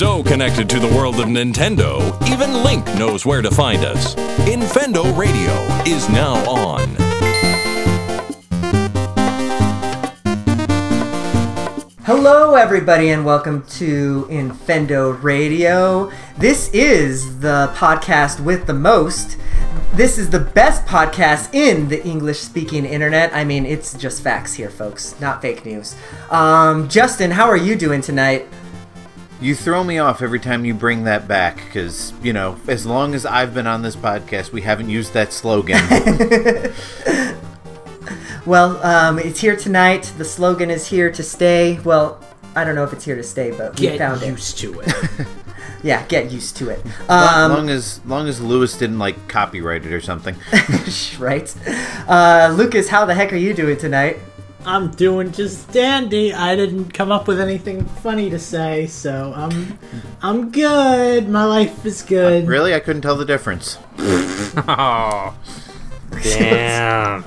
So connected to the world of Nintendo, even Link knows where to find us. Infendo Radio is now on. Hello, everybody, and welcome to Infendo Radio. This is the podcast with the most. This is the best podcast in the English speaking internet. I mean, it's just facts here, folks, not fake news. Um, Justin, how are you doing tonight? You throw me off every time you bring that back because, you know, as long as I've been on this podcast, we haven't used that slogan. Well, um, it's here tonight. The slogan is here to stay. Well, I don't know if it's here to stay, but we Get found used to it. it. Yeah, get used to it. long, Um, long as long as Lewis didn't like copyright it or something. right. Uh, Lucas, how the heck are you doing tonight? I'm doing just dandy. I didn't come up with anything funny to say, so I'm I'm good. My life is good. really, I couldn't tell the difference. Oh, damn.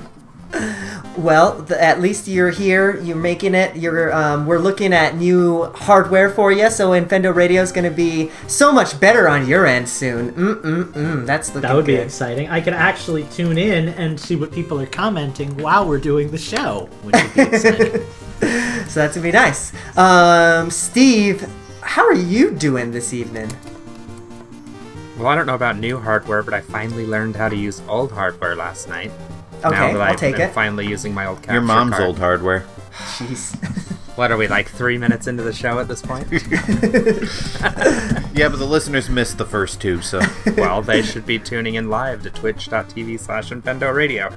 Well, the, at least you're here. You're making it. You're. Um, we're looking at new hardware for you. So Infendo Radio is going to be so much better on your end soon. Mm mm mm. That's looking That would be exciting. I can actually tune in and see what people are commenting while we're doing the show, which would be exciting. So that's gonna be nice. Um, Steve, how are you doing this evening? Well, I don't know about new hardware, but I finally learned how to use old hardware last night. Okay, now that I'll I've take been it. finally using my old capture Your mom's card. old hardware. Jeez. What are we like three minutes into the show at this point? Yeah, but the listeners missed the first two, so well, they should be tuning in live to twitch.tv slash Infendo Radio.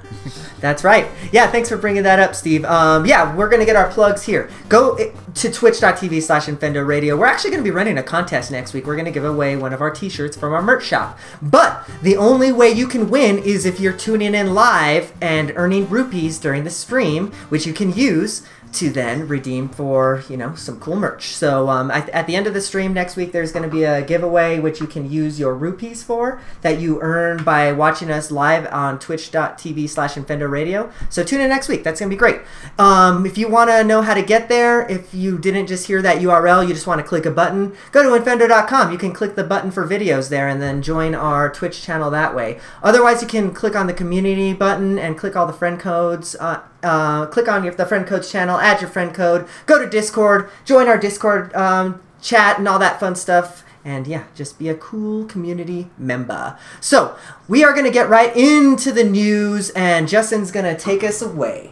That's right. Yeah, thanks for bringing that up, Steve. Um, yeah, we're going to get our plugs here. Go i- to twitch.tv slash Infendo Radio. We're actually going to be running a contest next week. We're going to give away one of our t shirts from our merch shop. But the only way you can win is if you're tuning in live and earning rupees during the stream, which you can use to then redeem for you know some cool merch. So um, at, at the end of the stream next week there's going to be a giveaway which you can use your rupees for that you earn by watching us live on twitch.tv slash infendo radio. So tune in next week. That's going to be great. Um, if you want to know how to get there if you didn't just hear that url you just want to click a button go to infendo.com you can click the button for videos there and then join our twitch channel that way. Otherwise you can click on the community button and click all the friend codes uh, uh, click on your, the friend codes channel, add your friend code, go to Discord, join our Discord um, chat and all that fun stuff. And yeah, just be a cool community member. So, we are going to get right into the news, and Justin's going to take us away.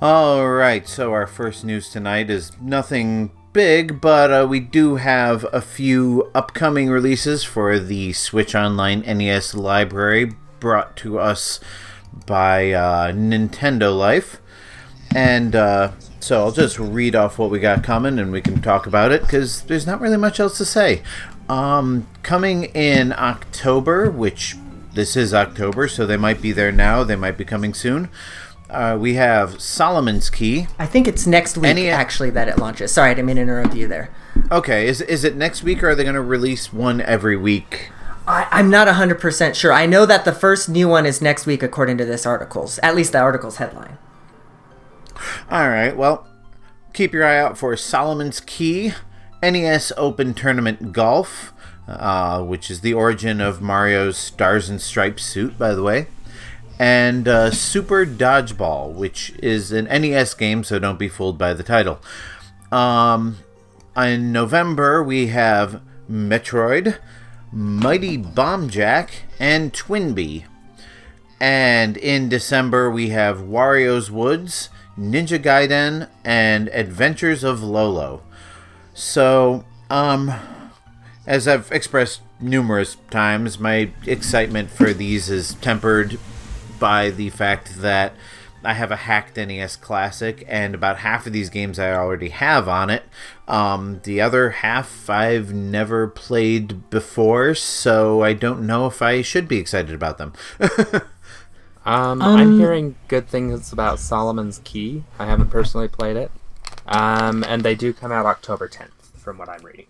All right, so our first news tonight is nothing big, but uh, we do have a few upcoming releases for the Switch Online NES library brought to us by uh, Nintendo Life. And uh, so I'll just read off what we got coming and we can talk about it because there's not really much else to say. Um, coming in October, which this is October, so they might be there now, they might be coming soon. Uh, we have Solomon's Key. I think it's next week, Any- actually, that it launches. Sorry, I didn't mean to interrupt you there. Okay, is is it next week or are they going to release one every week? I, I'm not 100% sure. I know that the first new one is next week, according to this article's, at least the article's headline. All right, well, keep your eye out for Solomon's Key, NES Open Tournament Golf, uh, which is the origin of Mario's Stars and Stripes suit, by the way, and uh, Super Dodgeball, which is an NES game, so don't be fooled by the title. Um, in November, we have Metroid, Mighty Bomb Jack, and Twinbee. And in December, we have Wario's Woods, Ninja Gaiden, and Adventures of Lolo. So, um, as I've expressed numerous times, my excitement for these is tempered by the fact that I have a hacked NES Classic, and about half of these games I already have on it. Um, the other half I've never played before, so I don't know if I should be excited about them. Um, I'm hearing good things about Solomon's Key. I haven't personally played it. Um, and they do come out October 10th, from what I'm reading.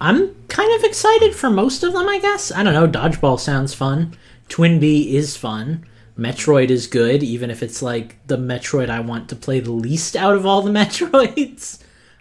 I'm kind of excited for most of them, I guess. I don't know. Dodgeball sounds fun. Twin Bee is fun. Metroid is good, even if it's like the Metroid I want to play the least out of all the Metroids.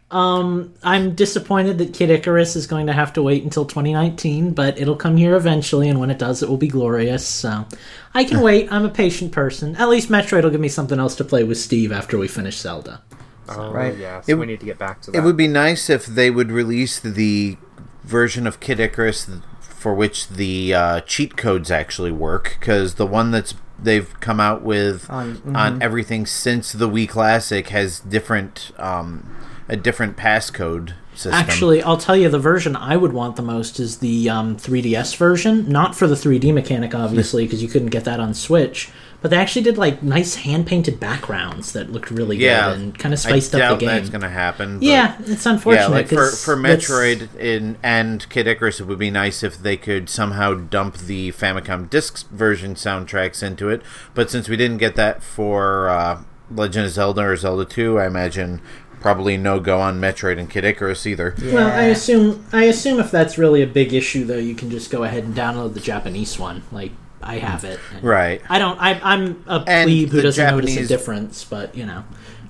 Um, I'm disappointed that Kid Icarus is going to have to wait until 2019, but it'll come here eventually, and when it does, it will be glorious. So I can wait. I'm a patient person. At least Metroid will give me something else to play with Steve after we finish Zelda. Oh, Right. yes. It we need to get back to that. It would be nice if they would release the version of Kid Icarus for which the uh, cheat codes actually work, because the one that's they've come out with On- on, everything since the Wii Classic has different um, a different passcode system. Actually, I'll tell you the version I would want the most is the um, 3DS version. Not for the 3D mechanic, obviously, because you couldn't get that on Switch. But they actually did like nice hand painted backgrounds that looked really yeah, good and kind of spiced I up doubt the game. that's going to happen. yeah, it's Yeah, unfortunate. like for, 'cause for Metroid in, and Kid Icarus, it would be nice if they could somehow dump the Famicom Disc version soundtracks into it. But since we didn't get that for uh, Legend of Zelda or Zelda 2, I imagine probably no go on Metroid and Kid Icarus either. Well, I assume I assume if that's really a big issue, though, you can just go ahead and download the Japanese one. Like I have it. And Right. I don't. I, I'm a And plebe who doesn't notice a difference, but you know.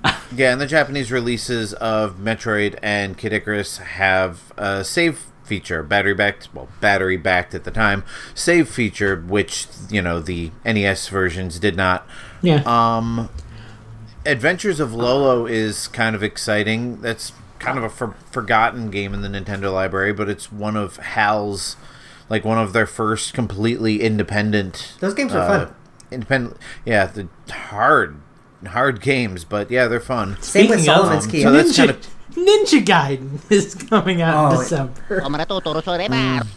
Yeah, and the Japanese releases of Metroid and Kid Icarus have a save feature, battery backed, well, battery backed at the time, save feature, which, you know, the NES versions did not. Yeah. Um, Adventures of Lolo is kind of exciting. That's kind of a for- forgotten game in the Nintendo library, but it's one of HAL's, like one of their first completely independent. Those games are uh, fun. Independent, yeah, the hard, hard games, but yeah, they're fun. Same with Speaking of, Solomon's Key. So that's Ninja, kind of- Ninja Gaiden is coming out Oh, in December.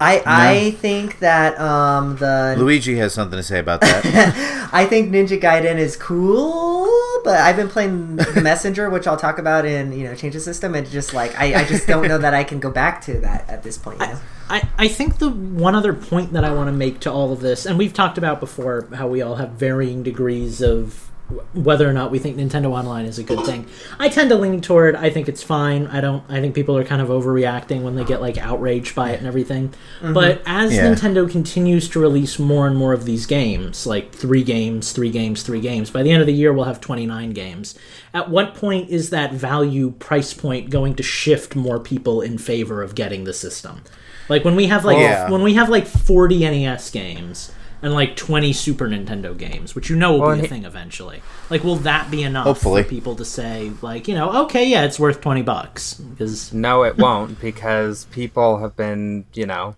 I I think that um the Luigi has something to say about that. I think Ninja Gaiden is cool, but I've been playing Messenger, which I'll talk about in you know Change the System, and just like I, I just don't know that I can go back to that at this point. You know? I, I think the one other point that I want to make to all of this, and we've talked about before how we all have varying degrees of whether or not we think Nintendo Online is a good thing. I tend to lean toward I think it's fine. I don't I think people are kind of overreacting when they get like outraged by it and everything. Mm-hmm. But as Yeah. Nintendo continues to release more and more of these games, like 3 games, 3 games, 3 games, by the end of the year we'll have 29 games. At what point is that value price point going to shift more people in favor of getting the system? Like when we have like Yeah. when we have like 40 NES games and like 20 Super Nintendo games, which you know will Well, be a he- thing eventually. Like will that be enough Hopefully. for people to say like, you know, okay, yeah, it's worth 20 bucks because No, it won't because people have been, you know,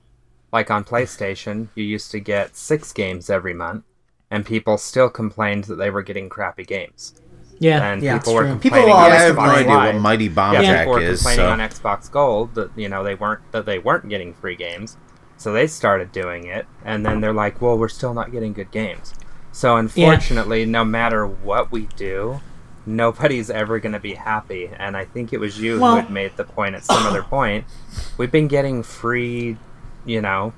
like on PlayStation, you used to get six games every month, and people still complained that they were getting crappy games. yeah. And Yeah, people were true. complaining People yeah, I always have no idea Live. what Mighty Bomb yeah, Jack people were is. complaining So. on Xbox Gold that you know they weren't that they weren't getting free games, so they started doing it, and then they're like, "Well, we're still not getting good games." So unfortunately, no matter what we do, nobody's ever going to be happy. And I think it was you Well- who had made the point at some other point. We've been getting free, you know,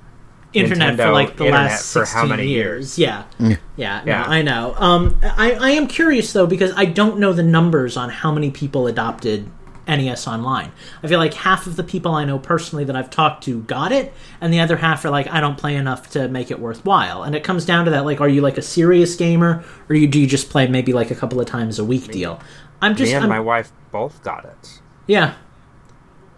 internet for like the internet last for 16 how many years. Yeah. Yeah, no, Yeah. I know. Um, I, I am curious though because I don't know the numbers on how many people adopted NES Online. I feel like half of the people I know personally that I've talked to got it, and the other half are like, I don't play enough to make it worthwhile. And it comes down to that, like, are you like a serious gamer, or you, do you just play maybe like a couple of times a week deal? I'm just, me and I'm- my wife both got it. yeah.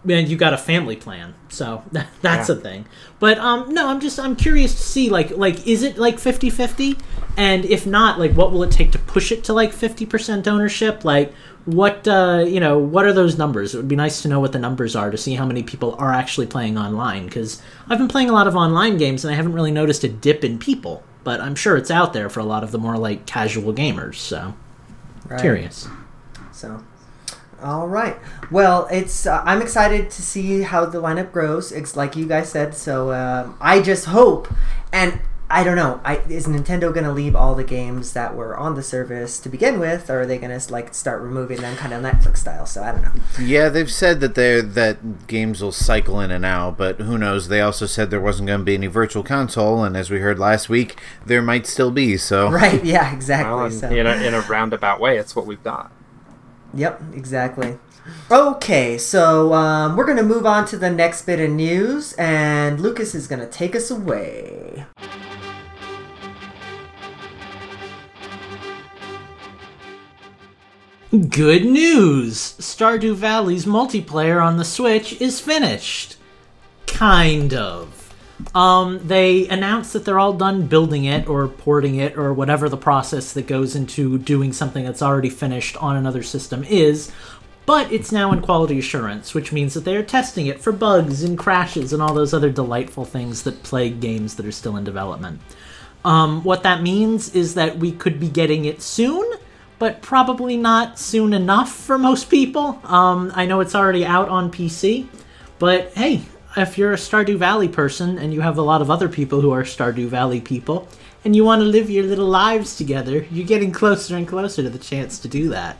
And you got a family plan, so that's Yeah. a thing. But um no, I'm just I'm curious to see like like is it like 50-50? And if not, like what will it take to push it to like 50% ownership? Like what uh you know, what are those numbers? It would be nice to know what the numbers are to see how many people are actually playing online cuz I've been playing a lot of online games and I haven't really noticed a dip in people, but I'm sure it's out there for a lot of the more like casual gamers, so Right. curious. So, all right. Well, it's uh, I'm excited to see how the lineup grows. It's like you guys said. So um, I just hope, and I don't know. I, is Nintendo going to leave all the games that were on the service to begin with, or are they going to like start removing them, kind of Netflix style? So I don't know. Yeah, they've said that they that games will cycle in and out, but who knows? They also said there wasn't going to be any virtual console, and as we heard last week, there might still be. So Right? Yeah. Exactly. Well, so. in, a, in a roundabout way, it's what we've got. Yep, exactly. Okay, so um, we're going to move on to the next bit of news, and Lucas is going to take us away. Good news! Stardew Valley's multiplayer on the Switch is finished. Kind of. Um, they announced that they're all done building it or porting it or whatever the process that goes into doing something that's already finished on another system is, but it's now in quality assurance, which means that they are testing it for bugs and crashes and all those other delightful things that plague games that are still in development. Um, what that means is that we could be getting it soon, but probably not soon enough for most people. Um, I know it's already out on PC, but hey, if you're a Stardew Valley person and you have a lot of other people who are Stardew Valley people, and you want to live your little lives together, you're getting closer and closer to the chance to do that.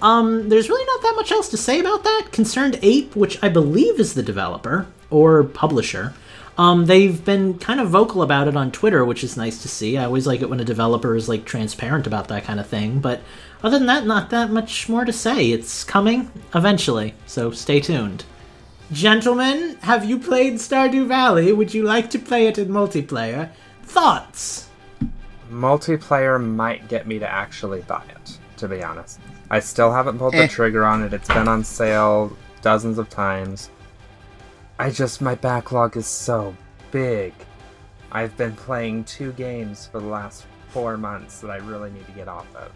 Um, there's really not that much else to say about that. Concerned Ape, which I believe is the developer or publisher, um, they've been kind of vocal about it on Twitter, which is nice to see. I always like it when a developer is like transparent about that kind of thing. But other than that, not that much more to say. It's coming eventually, so stay tuned. Gentlemen, have you played Stardew Valley? Would you like to play it in multiplayer? Thoughts? Multiplayer might get me to actually buy it, to be honest. I still haven't pulled Eh. the trigger on it. It's been on sale dozens of times. I just, my backlog is so big. I've been playing two games for the last four months that I really need to get off of.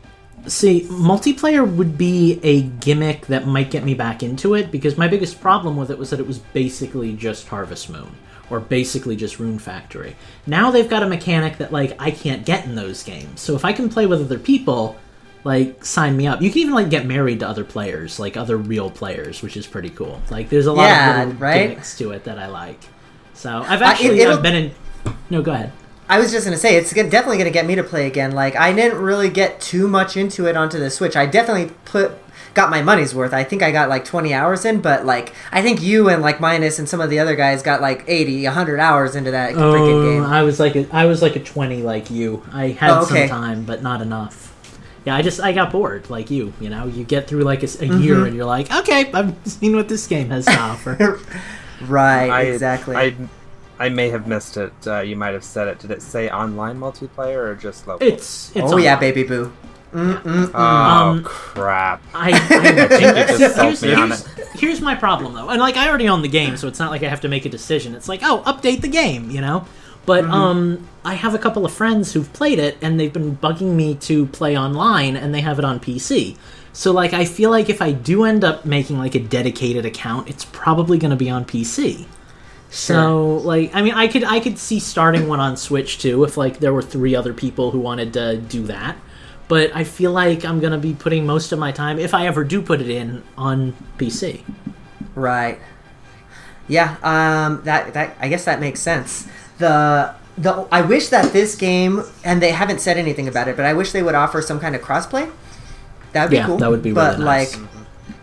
See, multiplayer would be a gimmick that might get me back into it because my biggest problem with it was that it was basically just Harvest Moon or basically just Rune Factory. Now they've got a mechanic that like I can't get in those games. So if I can play with other people, like sign me up. You can even like get married to other players, like other real players, which is pretty cool. Like there's a lot Yeah, of little right? gimmicks to it that I like. So I've it- actually it'll- I've been in. No, go ahead. I was just gonna say it's definitely gonna get me to play again. Like I didn't really get too much into it onto the Switch. I definitely put got my money's worth. I think I got like 20 hours in, but like I think you and like Minus and some of the other guys got like 80, 100 hours into that freaking Oh, game. I was like a, I was like a twenty like you. I had Oh, okay. some time, but not enough. Yeah, I just I got bored like you. You know, you get through like a, s- a year and you're like, okay, I've seen what this game has to offer. right, I, exactly. I, I may have missed it. Uh, you might have said it. Did it say online multiplayer or just local? it's it's oh yeah, baby boo. Mm-mm-mm. Oh Um, crap! I, I think you just here's, me on here's, here's my problem though, and like I already own the game, so it's not like I have to make a decision. It's like, oh, update the game, you know. But um, I have a couple of friends who've played it, and they've been bugging me to play online, and they have it on PC. So like, I feel like if I do end up making like a dedicated account, it's probably going to be on PC. Sure. So like, I mean, I could I could see starting one on Switch too, if like there were three other people who wanted to do that. But I feel like I'm gonna be putting most of my time, if I ever do put it in, on PC. Right. Yeah. Um. That. That. I guess that makes sense. The. The. I wish that this game, and they haven't said anything about it, but I wish they would offer some kind of crossplay. That'd be Yeah, cool. that would be But really nice. But like,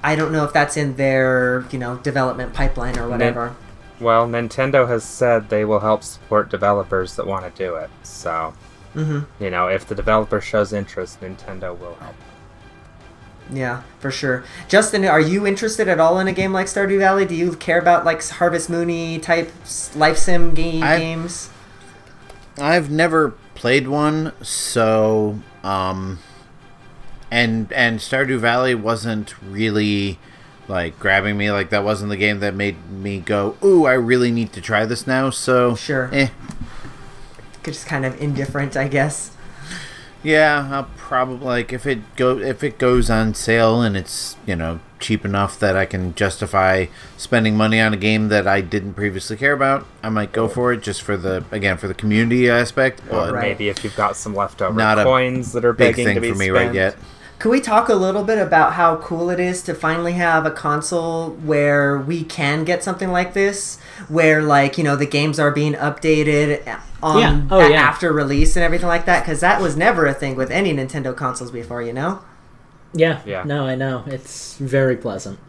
I don't know if that's in their you know development pipeline or whatever. Well, Nintendo has said they will help support developers that want to do it. So, Mhm. you know, if the developer shows interest, Nintendo will help. Yeah, for sure. Justin, are you interested at all in a game like Stardew Valley? Do you care about like Harvest Moony type life sim ga- I- games? I've never played one, so um, and and Stardew Valley wasn't really like grabbing me. Like that wasn't the game that made me go, "Ooh, I really need to try this now." So Sure. eh, Just kind of indifferent, I guess. Yeah, I'll probably like if it go if it goes on sale and it's you know cheap enough that I can justify spending money on a game that I didn't previously care about. I might go for it just for the again for the community aspect. Right. Maybe if you've got some leftover Not coins that are big begging thing to be for me spent. right yet. Could we talk a little bit about how cool it is to finally have a console where we can get something like this, where like you know the games are being updated on Yeah. Oh, a- yeah. after release and everything like that? Because that was never a thing with any Nintendo consoles before, you know. Yeah, Yeah. No, I know it's very pleasant.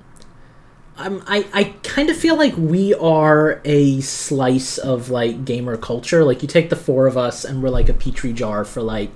Um, I I kind of feel like we are a slice of like gamer culture. Like you take the four of us, and we're like a petri jar for like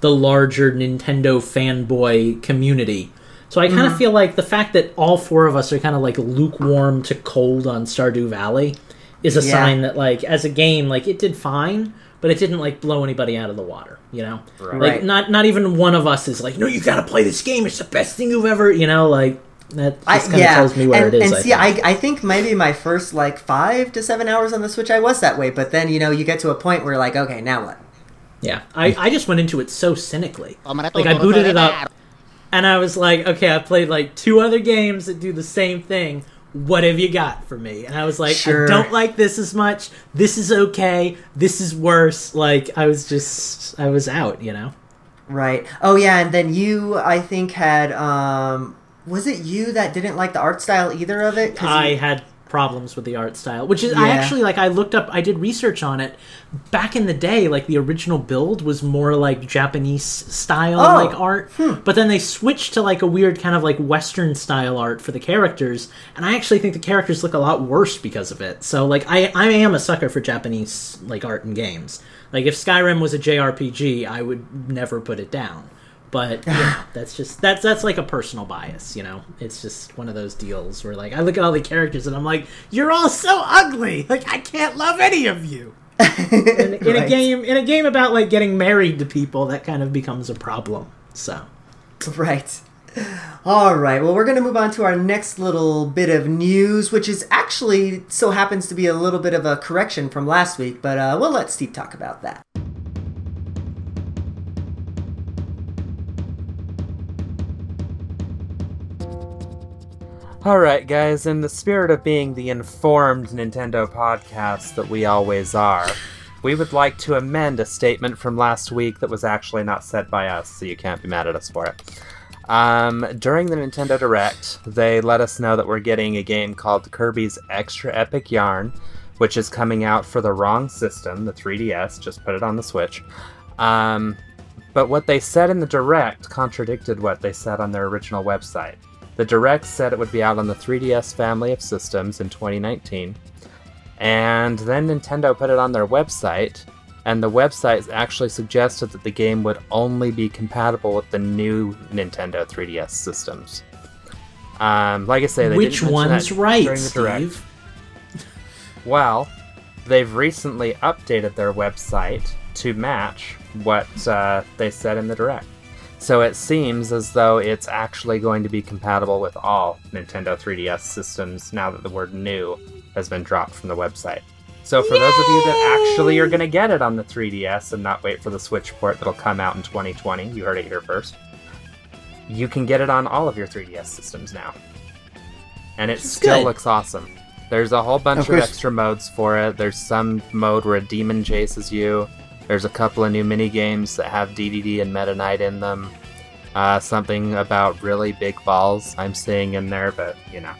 the larger Nintendo fanboy community. So I kind of mm-hmm. feel like the fact that all four of us are kind of like lukewarm to cold on Stardew Valley is a Yeah. sign that like as a game, like it did fine, but it didn't like blow anybody out of the water. You know, Right. like not not even one of us is like, no, you got to play this game. It's the best thing you've ever. You know, like that just kind of yeah, tells me where and, it is. and I see, think. I, I think maybe my first like five to seven hours on the Switch, I was that way. But then you know, you get to a point where like, okay, now what? Yeah, I, I just went into it so cynically. Like Like I booted it up, and I was like, okay, I played like two other games that do the same thing. What have you got for me? And I was like, Sure. I don't like this as much. This is okay. This is worse. Like I was just, I was out. You know. Right. Oh yeah, and then you, I think, had um, was it you that didn't like the art style either of it? 'Cause I you- had problems with the art style, which is I actually like. I looked up, I did research on it. Back in the day, like the original build was more like Japanese style Oh, like art, hmm. but then they switched to like a weird kind of like Western style art for the characters, and I actually think the characters look a lot worse because of it. So like I I am a sucker for Japanese like art and games. Like if Skyrim was a JRPG, I would never put it down. But yeah, that's just that's that's like a personal bias, you know. It's just one of those deals where like I look at all the characters and I'm like, you're all so ugly. Like I can't love any of you. in, in a game in a game about like getting married to people, that kind of becomes a problem. So Right. All right. Well, we're going to move on to our next little bit of news, which is actually so happens to be a little bit of a correction from last week, but uh, we'll let Steve talk about that. Alright, guys, in the spirit of being the informed Nintendo podcast that we always are, we would like to amend a statement from last week that was actually not said by us, so you can't be mad at us for it. Um, during the Nintendo Direct, they let us know that we're getting a game called Kirby's Extra Epic Yarn, which is coming out for the wrong system, the 3DS, just put it on the Switch. Um, but what they said in the Direct contradicted what they said on their original website. The Direct said it would be out on the 3DS family of systems in 2019, and then Nintendo put it on their website, and the website actually suggested that the game would only be compatible with the new Nintendo 3DS systems. Um, like I say, they which one's that right, during the Direct. Steve? Well, they've recently updated their website to match what uh, they said in the direct. So it seems as though it's actually going to be compatible with all Nintendo 3DS systems now that the word new has been dropped from the website. So for those of you that actually are going to get it on the 3DS and not wait for the Switch port that'll come out in 2020, you heard it here first. You can get it on all of your 3DS systems now. And it still good. looks awesome. There's a whole bunch Of of, extra modes for it. There's some mode where a demon chases you. There's a couple of new mini games that have DDD and Meta Knight in them. Uh, something about really big balls I'm seeing in there, but you know.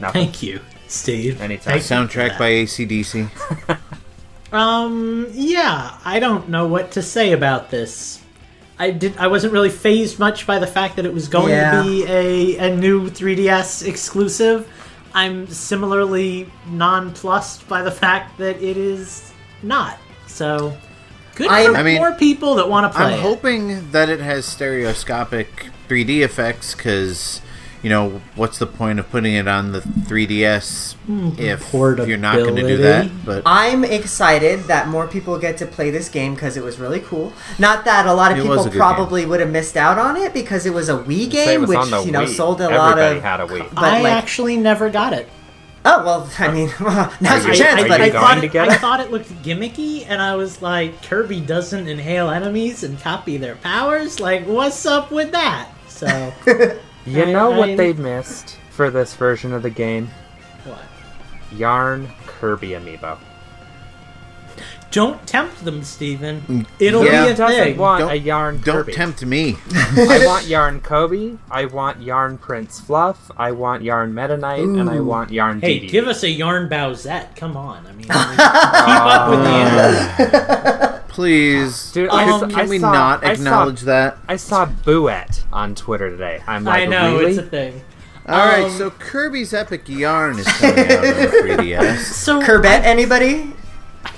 Nothing. Thank you, Steve. Anytime. Soundtrack by ACDC. Um, yeah, I don't know what to say about this. I did. I wasn't really phased much by the fact that it was going Yeah. to be a, a new 3DS exclusive. I'm similarly nonplussed by the fact that it is not. So, good I- for I mean, more people that want to play. I'm it. hoping that it has stereoscopic 3D effects because, you know, what's the point of putting it on the 3DS hmm. if you're not going to do that? But I'm excited that more people get to play this game because it was really cool. Not that a lot of It was people a good probably would have missed out on it because it was a Wii Say it game, was which on the you know Wii. sold a lot Everybody of. had a Wii. but I like- actually never got it. Oh well, I mean, now's your you- chance, are buddy. you going thought to it, get I it? thought it looked gimmicky, and I was like, Kirby doesn't inhale enemies and copy their powers. Like, what's up with that? So, You I- know I- what they missed for this version of the game? what? Yarn Kirby amiibo. Don't tempt them, Stephen. Mm, It'll Yeah. be a Doesn't thing. want Don't- a Yarn don't Kirby. tempt me. I want Yarn Kirby. I want Yarn Prince Fluff. I want Yarn Meta Knight, and I want Yarn Hey, DD. give us a yarn Bowsette. Come on. I mean, keep up with the oh. end. Please. Dude, can, I Um, saw- can I we saw- not I saw- acknowledge that? I saw Bowsette on Twitter today. I'm like, I know really? it's a thing. All right, Um, so Kirby's Epic Yarn is coming out on the 3DS. So Kerbet, anybody?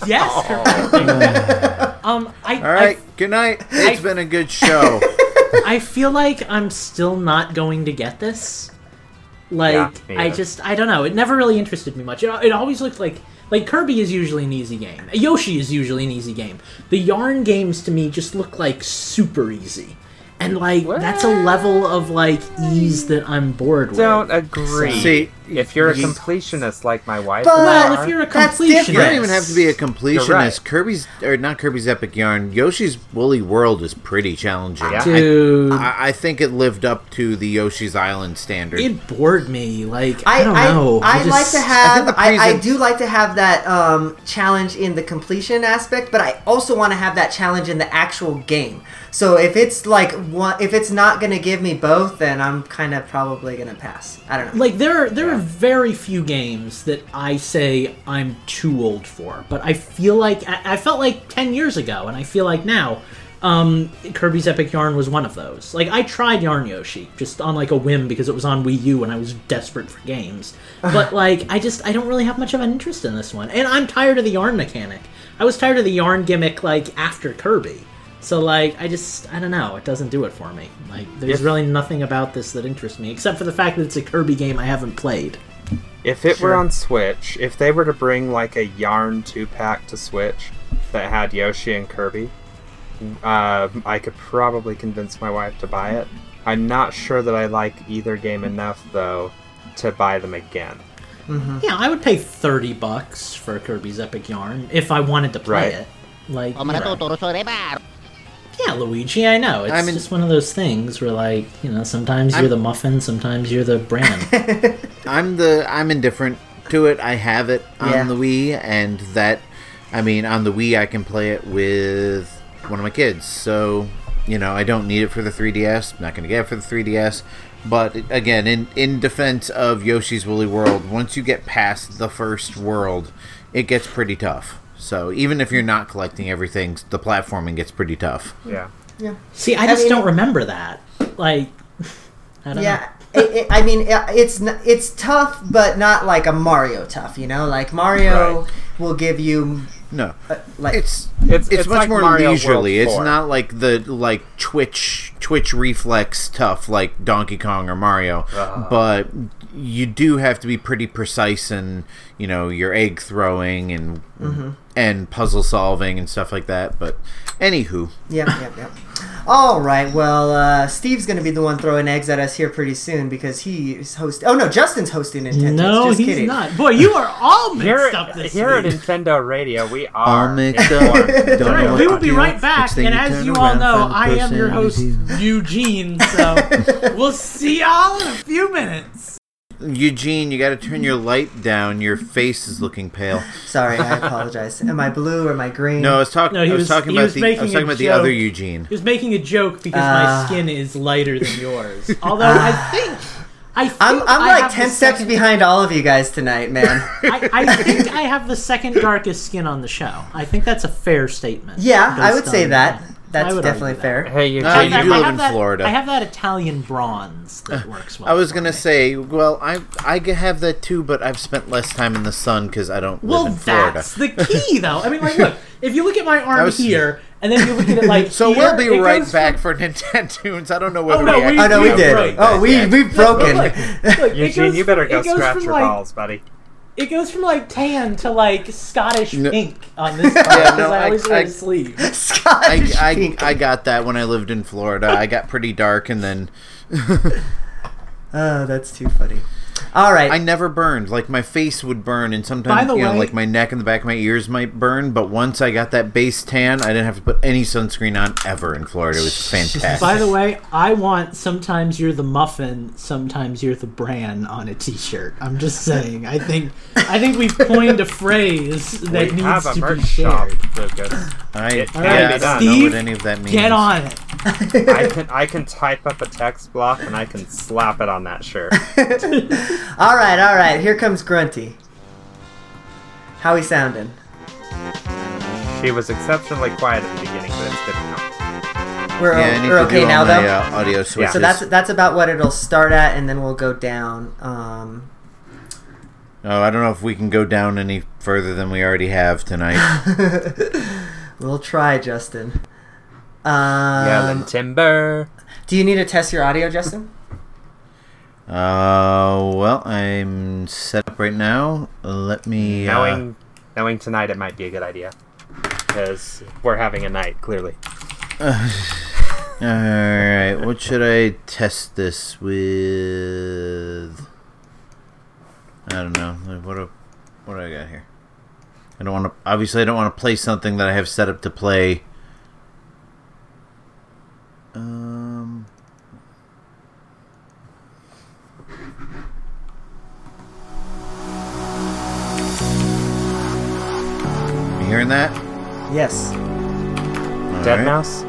yes. um, I, All right, I good night. It's I- been a good show. I feel like I'm still not going to get this. Like Yeah, me I just I don't know. It never really interested me much. It, it always looked like like Kirby is usually an easy game. Yoshi is usually an easy game. The Yarn games to me just look like super easy. And like that's a level of like ease that I'm bored with. Don't agree. See, if you're a completionist like my wife, But- and I well, are, if you're a completionist. You don't even have to be a completionist. right. Kirby's or not Kirby's Epic Yarn. Yoshi's Woolly World is pretty challenging. Yeah. dude. I, I think it lived up to the Yoshi's Island standard. it bored me. Like I, I, don't I, know. I, just- like to have. the I, I do like to have that um, challenge in the completion aspect, but I also want to have that challenge in the actual game. So if it's like one, if it's not gonna give me both, then I'm kind of probably gonna pass. I don't know. like there are there are very few games that I say I'm too old for, but I feel like I, I felt like ten years ago, and I feel like now. Um, Kirby's Epic Yarn was one of those. Like I tried Yarn Yoshi just on like a whim because it was on Wii U and I was desperate for games. But like I just I don't really have much of an interest in this one, and I'm tired of the yarn mechanic. I was tired of the yarn gimmick like after Kirby. So like I just I don't know, it doesn't do it for me. Like there's If- really nothing about this that interests me except for the fact that it's a Kirby game I haven't played. if it Sure. were on Switch, if they were to bring like a yarn two pack to Switch that had Yoshi and Kirby, uh, I could probably convince my wife to buy it. I'm not sure that I like either game enough though to buy them again. Yeah, I would pay 30 bucks for Kirby's Epic Yarn if I wanted to play Right. it. Like Yeah, Luigi, I know. It's I mean- just one of those things where like, you know, sometimes you're the muffin, sometimes you're the bran. I'm the I'm indifferent to it. I have it on Yeah. the Wii, and that I mean on the Wii I can play it with one of my kids. So you know I don't need it for the 3DS. I'm not going to get it for the 3DS. But again, in in defense of Yoshi's Woolly World, once you get past the first world, it gets pretty tough. So even if you're not collecting everything, the platforming gets pretty tough. Yeah. Yeah. See, I just mean- don't remember that. Like I don't know. Yeah, it, it, I mean, it- it's it's tough, but not like a Mario tough. You know, like Mario Right. will give you No, uh, like it's It's- it's, it's much like more Mario World leisurely. It's 4. not like the like twitch twitch reflex tough like Donkey Kong or Mario, but you do have to be pretty precise in you know your egg throwing and and puzzle solving and stuff like that. But anywho, Yep, yep, yep. All right. Well, uh, Steve's going to be the one throwing eggs at us here pretty soon because he's host. Oh no, Justin's hosting Nintendo. No, Just he's kidding. not. Boy, you are all mixed Here, up this here at. Nintendo Radio, we are all are mixed up. Don't All right, know we will be do. right back, and as you all know, I am your host, Eugene. So we'll see y'all in a few minutes. Eugene, you got to turn your light down. Your face is looking pale. Sorry, I apologize. Am I blue or am I green? No, I was talking. No, he I was, was- talking he about was the. I was talking about the other. Eugene. He was making a joke because Ah. my skin is lighter than yours. Although I think, I think I'm, I'm I like ten steps second- behind all of you guys tonight, man. I, I think I have the second darkest skin on the show. I think that's a fair statement. yeah, I would say on- that. That's definitely argue that. fair. Hey, you. Uh, you do live in that, Florida. I have that Italian bronze that works well. I was gonna me. say, well, I I have that too, but I've spent less time in the sun because I don't Well, live in Florida. Well, that's the key, though. I mean, like, look, if you look at my arm was- here, and then you look at it like So here, we'll be right back from- for Nintendo's. I don't know whether no, we. we- actually Oh no, we have did. right Oh, we we've broken. Look, look, it Eugene, goes you better go scratch your like, balls, buddy. It goes from like tan to like Scottish No. pink on this side Yeah, because no, I I- always wear I- a sleeve. Scottish I, I, pink. I got that when I lived in Florida. I got pretty dark, and then Oh, that's too funny. All right. I never burned. Like my face would burn, and sometimes the you know, like my neck and the back of my ears might burn. But once I got that base tan, I didn't have to put any sunscreen on ever in Florida. It was fantastic. By the way, I want sometimes you're the muffin, sometimes you're the bran on a T-shirt. I'm just saying. I think I think we've coined a phrase that we have needs a to merch be shop, shared. Lucas. I, It yeah, can I don't know Steve, what any of that means. Get on it. I can I can type up a text block and I can slap it on that shirt. all right, all right. Here comes Grunty. How he sounding? She was exceptionally quiet at the beginning, but it's good now. We're, Yeah, I need we're to okay do now all though. my, uh, audio switches. so that's that's about what it'll start at, and then we'll go down. Um, Oh, I don't know if we can go down any further than we already have tonight. we'll try, Justin. yeah, Um, then Timber. do you need to test your audio, Justin? Uh, well, I'm set up right now. Let me. Uh, Knowing Knowing tonight it might be a good idea. Because we're having a night, clearly. Alright, what should I test this with? I don't know. What do, what do I got here? I don't want to. Obviously, I don't want to play something that I have set up to play. Um. You hearing that? Yes. Deadmau5 Alright. Mouse?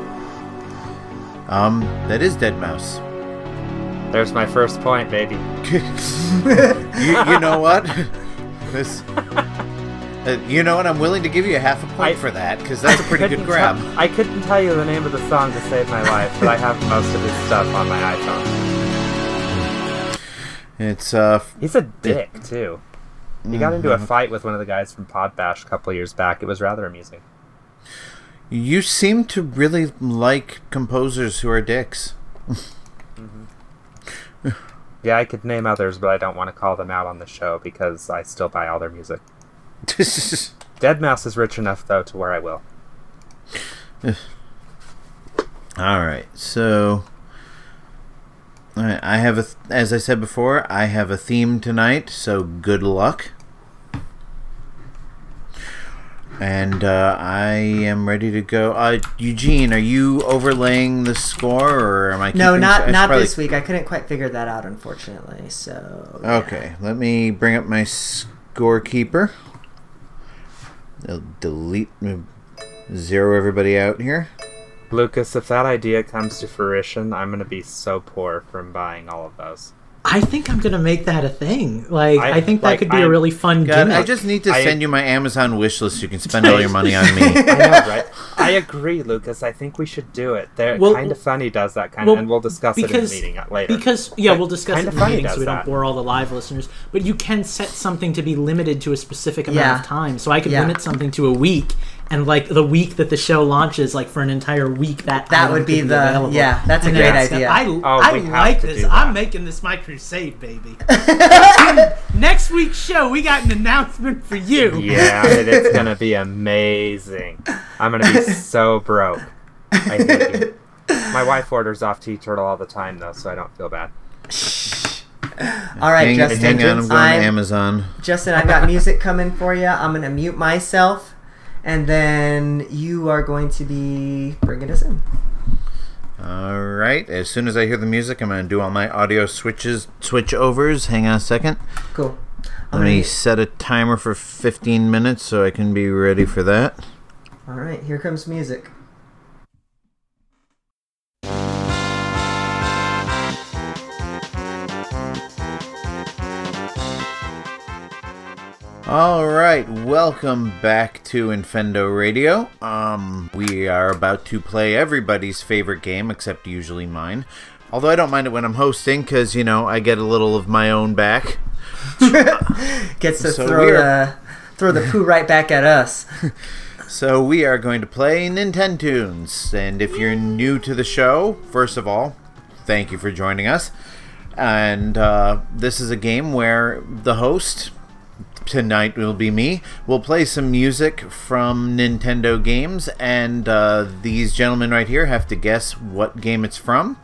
Um, that is Deadmau5. There's my first point, baby. you, you know what? this, uh, you know what? I'm willing to give you a half a point I- for that because that's a pretty good grab. tell- I couldn't tell you the name of the song to save my life, but I have most of his stuff on my iPhone. It's uh, He's a dick, too. He got into Mm-hmm. a fight with one of the guys from Podbash a couple years back. It was rather amusing. you seem to really like composers who are dicks. Yeah, I could name others, but I don't want to call them out on the show because I still buy all their music. Deadmau5 is rich enough, though, to where I will. All right, so all right, I have a, th- as I said before, I have a theme tonight. So good luck. And uh, I am ready to go. Uh, Eugene, are you overlaying the score, or am I? No, not should not probably- this week. I couldn't quite figure that out, unfortunately. So yeah. Okay, let me bring up my scorekeeper. I'll delete, zero everybody out here. Lucas, if that idea comes to fruition, I'm going to be so poor from buying all of those. I think I'm gonna make that a thing. Like, I, I- think that like, could be a I'm- really fun God, gimmick. I just need to I- send you my Amazon wish list. so You can spend all your money on me. I know, right? I agree, Lucas. I think we should do it. They're Well, kind of funny does that kind well, of, and we'll discuss it in the meeting later. Because yeah, But we'll discuss it in the meeting so we don't that. bore all the live listeners. But you can set something to be limited to a specific amount Yeah. of time. So I could Yeah. limit something to a week, and like the week that the show launches, like for an entire week, that That item would be could the- available. yeah, that's a And great that's- idea. I, Oh, I like this. I'm making this my crusade, baby. Next week's show, we got an announcement for you. yeah, it, it's gonna be amazing. I'm gonna be so broke. I hate you. My wife orders off TeeTurtle all the time, though, so I don't feel bad. All right, hang, Justin. hang on, I'm going I'm- to Amazon. Justin, I've got music coming for you. I'm gonna mute myself, and then you are going to be bringing us in. All right. As soon as I hear the music, I'm going to do all my audio switches, switch overs. Hang on a second. Cool. Let me set a timer for 15 minutes so I can be ready for that. All right, here comes music. All right, welcome back to Infendo Radio. Um, we are about to play everybody's favorite game, except usually mine. Although I don't mind it when I'm hosting, because you know I get a little of my own back. Gets to So throw the throw the poo right back at us. So we are going to play Nintendoons, and if you're new to the show, first of all, thank you for joining us. And uh, this is a game where the host tonight will be me. We'll play some music from Nintendo games, and uh, these gentlemen right here have to guess what game it's from.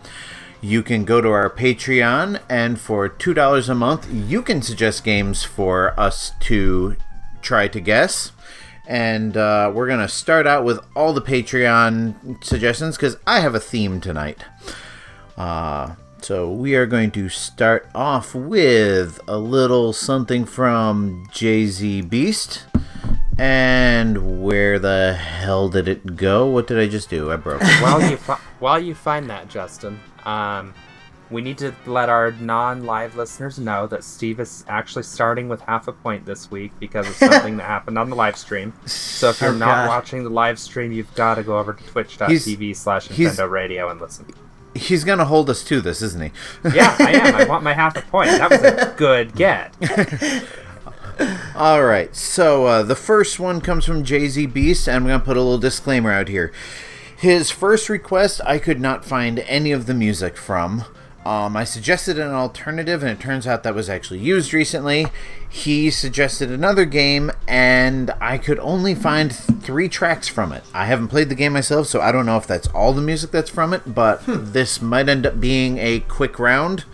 You can go to our Patreon, and for $2 a month, you can suggest games for us to try to guess. And uh, we're going to start out with all the Patreon suggestions because I have a theme tonight. Uh, so we are going to start off with a little something from Jay Z Beast. And where the hell did it go? What did I just do? I broke it. While you fi- while you find that, Justin, um, we need to let our non-live listeners know that Steve is actually starting with half a point this week because of something that happened on the live stream. So if you're Oh, not God. watching the live stream, you've got to go over to twitch.tv slash Infendo Radio and listen. He's going to hold us to this, isn't he? Yeah, I am. I want my half a point. That was a good get. All right. So uh, the first one comes from Jay Z Beast, and I'm going to put a little disclaimer out here. His first request, I could not find any of the music from. Um, I suggested an alternative, and it turns out that was actually used recently. He suggested another game, and I could only find three tracks from it. I haven't played the game myself, so I don't know if that's all the music that's from it, but Hmm. this might end up being a quick round.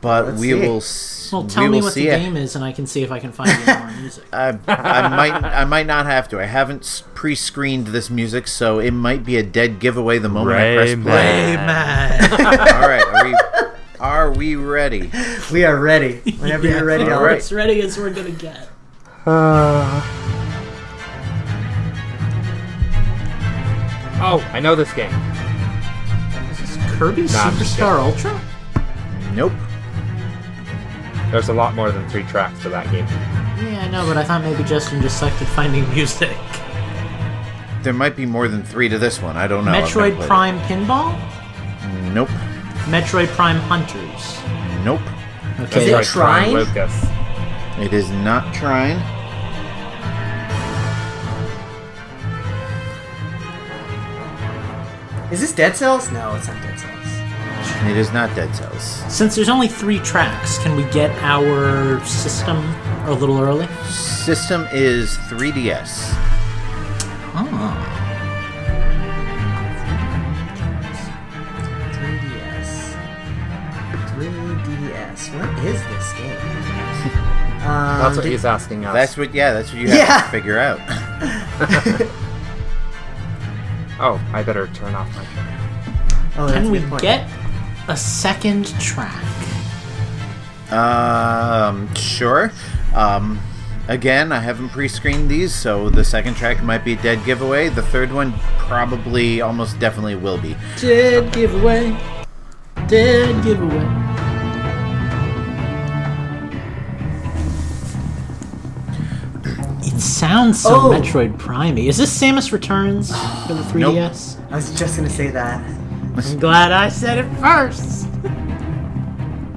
But Let's we see. will. s- Well, we tell me what the it. game is, and I can see if I can find any more music. I, I might I might not have to. I haven't pre-screened this music, so it might be a dead giveaway the moment I press Rayman. play. man. All right, are we are we ready? We are ready. Whenever you're ready, All I'll right. As ready as we're gonna get. Uh. Oh, I know this game. Is this Kirby Nah, Superstar Ultra? Nope. There's a lot more than three tracks to that game. Yeah, I know, but I thought maybe Justin just sucked at finding music. There might be more than three to this one. I don't know. Metroid played Prime Pinball? Nope. Metroid Prime Hunters. Nope. Okay. Is it Like Trine? Lucas. It is not Trine. Is this Dead Cells? No, it's not Dead Cells. It is not Dead Cells. Since there's only three tracks, can we get our system a little early? System is 3DS. Oh. Ah. 3DS. What is this game? um, That's what did- he's asking us. That's what. Yeah, that's what you have Yeah. to figure out. Oh, I better turn off my camera. Oh, Can we point. get a second track? Um, sure. Um, again, I haven't pre-screened these, so the second track might be dead giveaway. The third one probably, almost definitely will be. Dead giveaway. Dead giveaway. Sounds so Oh. Metroid Primey. Is this Samus Returns for the 3DS? I was just gonna say that. I'm glad I said it first.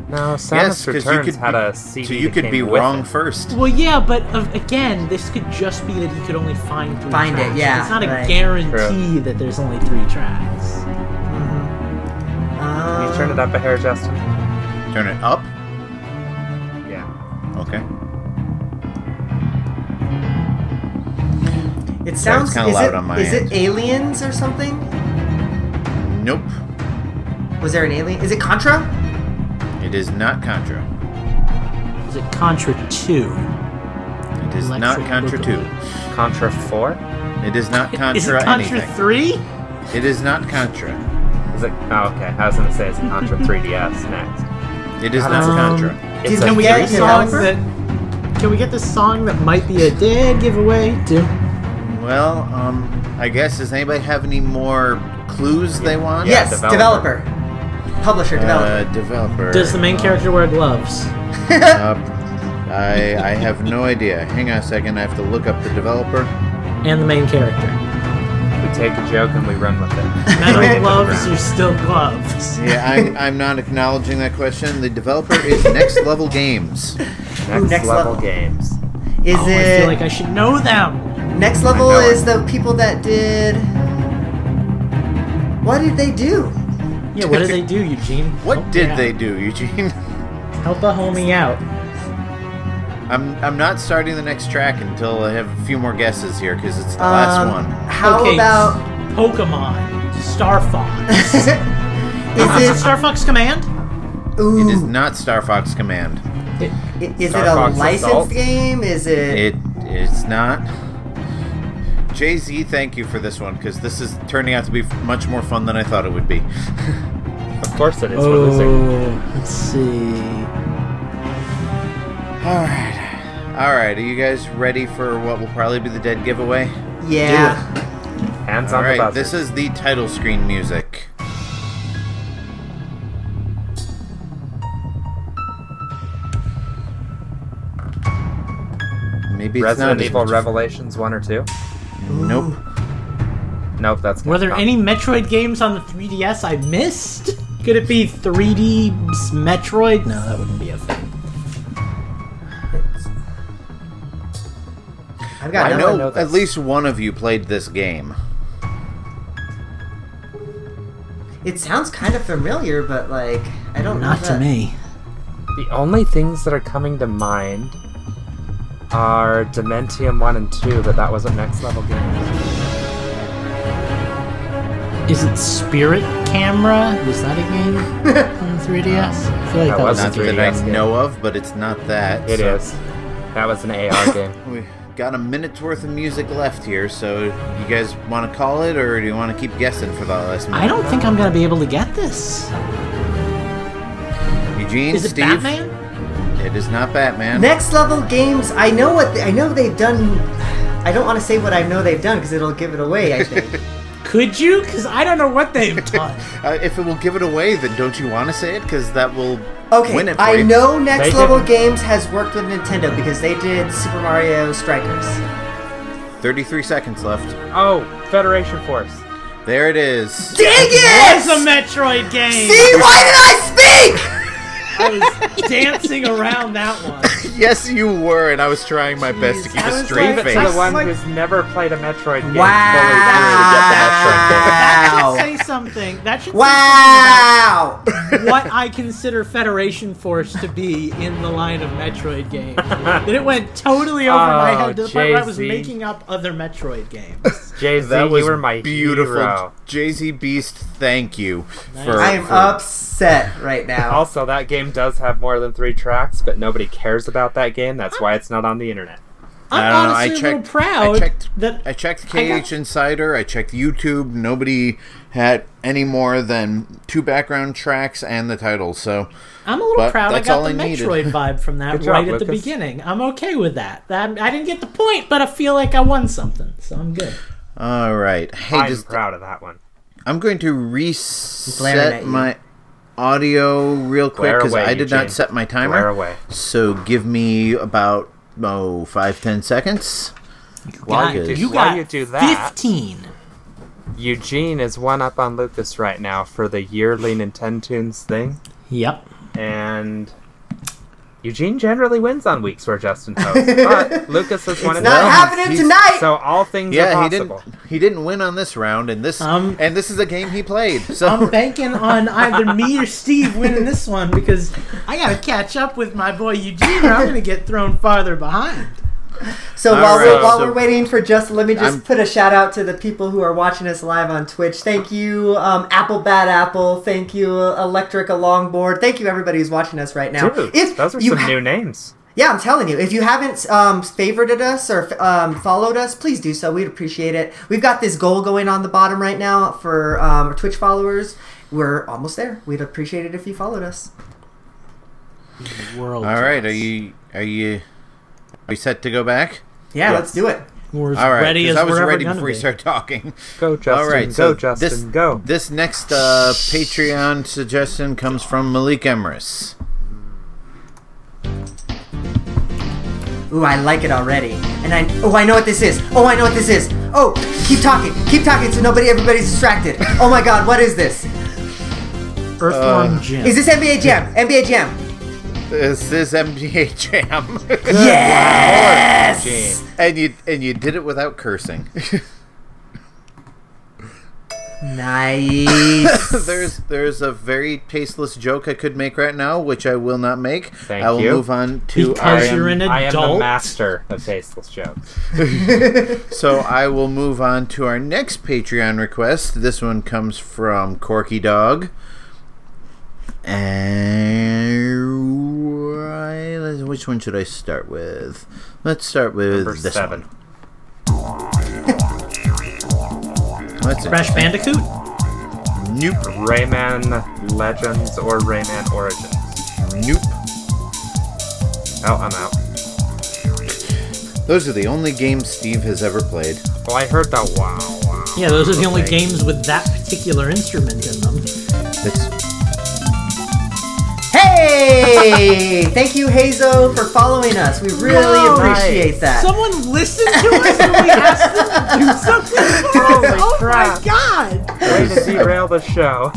No, Samus yes, because Returns you could. had be- a CD. so you could be wrong it. first. Well, yeah, but uh, again, this could just be that you could only find three Find it, tracks. yeah, It's not a right. guarantee that there's only three tracks. Um, Can you turn it up a hair, Justin? Turn it up. Yeah. Okay. It sounds. kinda loud it, on my is end. it aliens or something? Nope. Was there an alien? Is it Contra? It is not Contra. Is it Contra 2? It is not Contra Boogaloo. 2. Contra 4? It is not Contra Is it Contra anything. 3? It is not Contra. Is it? Oh, okay. I was gonna say it's Contra 3DS next. It is Um, not Contra. It's Can we get a song that? Can we get this song that might be a dead giveaway too? Well, um, I guess does anybody have any more clues they want? Yeah, yes, developer. developer. Publisher, Uh, developer. developer. Does the main character wear gloves? Uh, I I have no idea. Hang on a second. I have to look up the developer. And the main character. We take a joke and we run with it. Metal Right into the gloves are still gloves. Yeah, I'm, I'm not acknowledging that question. The developer is Next Level Games. Next, next level, level. games. Is Oh, I it feel like I should know them. Next level? Is the people that did? What did they do? Yeah, what did they do, Eugene? What Help did they do, Eugene? Help a homie out. I'm I'm not starting the next track until I have a few more guesses here because it's the last Um, one. How okay, about? Pokemon? Star Fox. Is Is it it? Star Fox Command? Ooh, It is not Star Fox Command. i- is Star it a Fox licensed Assault? game? Is it? It it's not. Jay Z, thank you for this one because this is turning out to be much more fun than I thought it would be. Of course it is. We're oh, losing. Oh, let's see. All right, all right. Are you guys ready for what will probably be the dead giveaway? yeah. Hands All on right, the buzzer. All right, this is the title screen music. Maybe it's Resident not as Evil Revelations 1 or 2? Nope. Nope, that's Were there Capcom. any Metroid games on the 3DS I missed? Could it be 3D Metroid? No, that wouldn't be a thing. I've got I know, know at least one of you played this game. It sounds kind of familiar, but like I don't know. Not to me. The only things that are coming to mind are Dementium 1 and 2, but that wasn't next level game. Is it Spirit Camera? Was that a game on the 3DS? I feel like That that, was. was a Not that I game. know of, but it's not that. It so- is. That was an AR game. We got a minute's worth of music left here, so you guys want to call it, or do you want to keep guessing for the last minute? I don't think I'm gonna be able to get this. Eugene, Is it Steve, Batman? It is not Batman. Next level games. I know what they, I know they've done. I don't want to say what I know they've done because it'll give it away. I think. Could you? Because I don't know what they've done. Uh, if it will give it away, then don't you want to say it? Because that will Okay, win it for I you. know Next They Level didn't- Games has worked with Nintendo because they did Super Mario Strikers. 33 seconds left. Oh, Federation Force. There it is. Dang it! It's a Metroid game. See, why did I speak? I was dancing around that one. yes, you were, and I was trying my best to keep I a was straight like- Leave it face. to the one like- who's never played a Metroid game. Wow. That should say something. That should Wow! say something about what I consider Federation Force to be in the line of Metroid games. that it went totally over my Oh, head to the point where I was Jay-Z. making up other Metroid games. Jay-Z, that was you were my beautiful. hero. Jay Z Beast, thank you. For, I am for- upset right now. Also, that game does have more than three tracks, but nobody cares about that game. That's why it's not on the internet. I'm I don't know, I honestly a little checked- proud I checked- that I checked I got- KH Insider. I checked YouTube. Nobody had any more than two background tracks and the title. So I'm a little proud I that's got all the I needed. Metroid vibe from that Good job, right at the beginning. I'm okay with that. that. I didn't get the point, but I feel like I won something, so I'm good. all right. Hey, I'm just proud of that one. I'm going to Blaring at reset you. my audio real quick because I did Eugene. not set my Glare timer. away. So give me about oh five ten seconds. While you Got- do, you while got you do that, 15. Eugene is one up on Lucas right now for the yearly Nintendoons thing, Yep. and Eugene generally wins on weeks where Justin hosts, but Lucas has won it's it. not Well, happening he's- tonight. So all things Yeah, are he didn't. He didn't win on this round, and this Um, and this is a game he played. So I'm banking on either me or Steve winning this one because I gotta catch up with my boy Eugene, or I'm gonna get thrown farther behind. So All while right, we're while so- we're waiting for Justin, let me just I'm- put a shout out to the people who are watching us live on Twitch. Thank you, um, Apple Bad Apple. Thank you, Electric a Longboard. Thank you, everybody who's watching us right now. Dude, if those are you some ha- new names. Yeah, I'm telling you. If you haven't um, favorited us or um, followed us, please do so. We'd appreciate it. We've got this goal going on the bottom right now for um, our Twitch followers. We're almost there. We'd appreciate it if you followed us. World. all right, are you are you are you set to go back? Yeah, Yes. let's do it. We're All right, ready 'cause as I was we're ready ever gonna before be. you start talking. Go, Justin. All right, go, so Justin. this go. this next uh, Patreon suggestion comes from Malik Emrys. Ooh, I like it already. And I oh, I know what this is. Oh, I know what this is. Oh, keep talking, keep talking, so nobody, everybody's distracted. Oh my God, what is this? Earthworm Jim. Is this NBA Jam? NBA Jam? This is NBA Jam, Yes. Eugene. and you and you did it without cursing. Nice. there's there's a very tasteless joke I could make right now, which I will not make. Thank I will you. move on to Because our, you're an adult. I am the adult. master of tasteless jokes. So I will move on to our next Patreon request. This one comes from Corky Dog. And which one should I start with? Let's start with Number this seven. one. Let's Crash Bandicoot. Nope. Rayman Legends or Rayman Origins. Nope. Oh, I'm out. Those are the only games Steve has ever played. Oh, I heard that wow, wow. Yeah, those are the only games with that particular instrument in them. Hey! Thank you, Hazo, for following us. We really Whoa. appreciate that. Someone listened to us when we asked them to do something for us. Holy Oh crap. my god! Way to derail the show.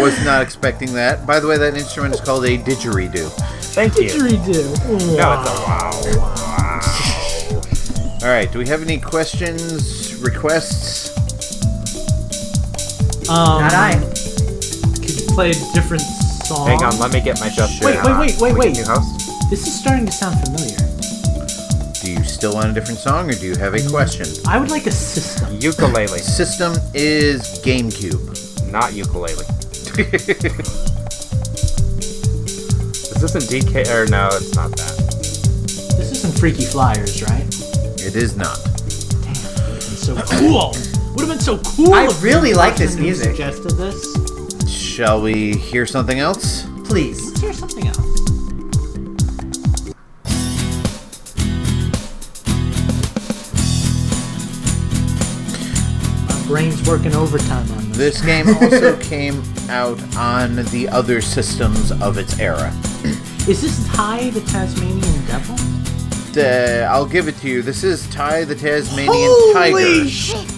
was not expecting that. By the way, that instrument is called a didgeridoo. Thank you. Didgeridoo. No, it's a wow. All right. Do we have any questions, requests? Um, Not I. Can you play a different song. Hang on, let me get my just. Wait, wait, wait, wait, wait. New house. This is starting to sound familiar. Do you still want a different song, or do you have a question? I would like a system. Ukulele, System is GameCube. not ukulele. Is this in DK or no? It's not that. This isn't Freaky Flyers, right? It is not. Damn, would have been so cool. Would have been so cool. I if really like this person who music. Suggested this. Shall we hear something else? Please. Let's hear something else. My brain's working overtime on this. This game also came out on the other systems of its era. Is this Ty the Tasmanian Devil? Uh, I'll give it to you. This is Ty the Tasmanian Holy Tiger. sh-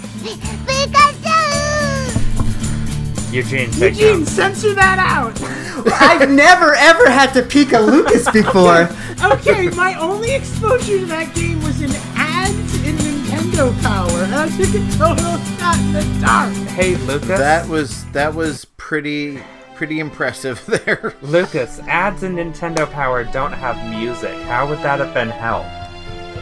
Eugene, take Eugene, notes. censor that out. I've never ever had to peek a Lucas before. okay, my only exposure to that game was in ads in Nintendo Power, and I took a total shot in the dark. Hey, Lucas. That was that was pretty pretty impressive there. Lucas, ads in Nintendo Power don't have music. How would that have been help?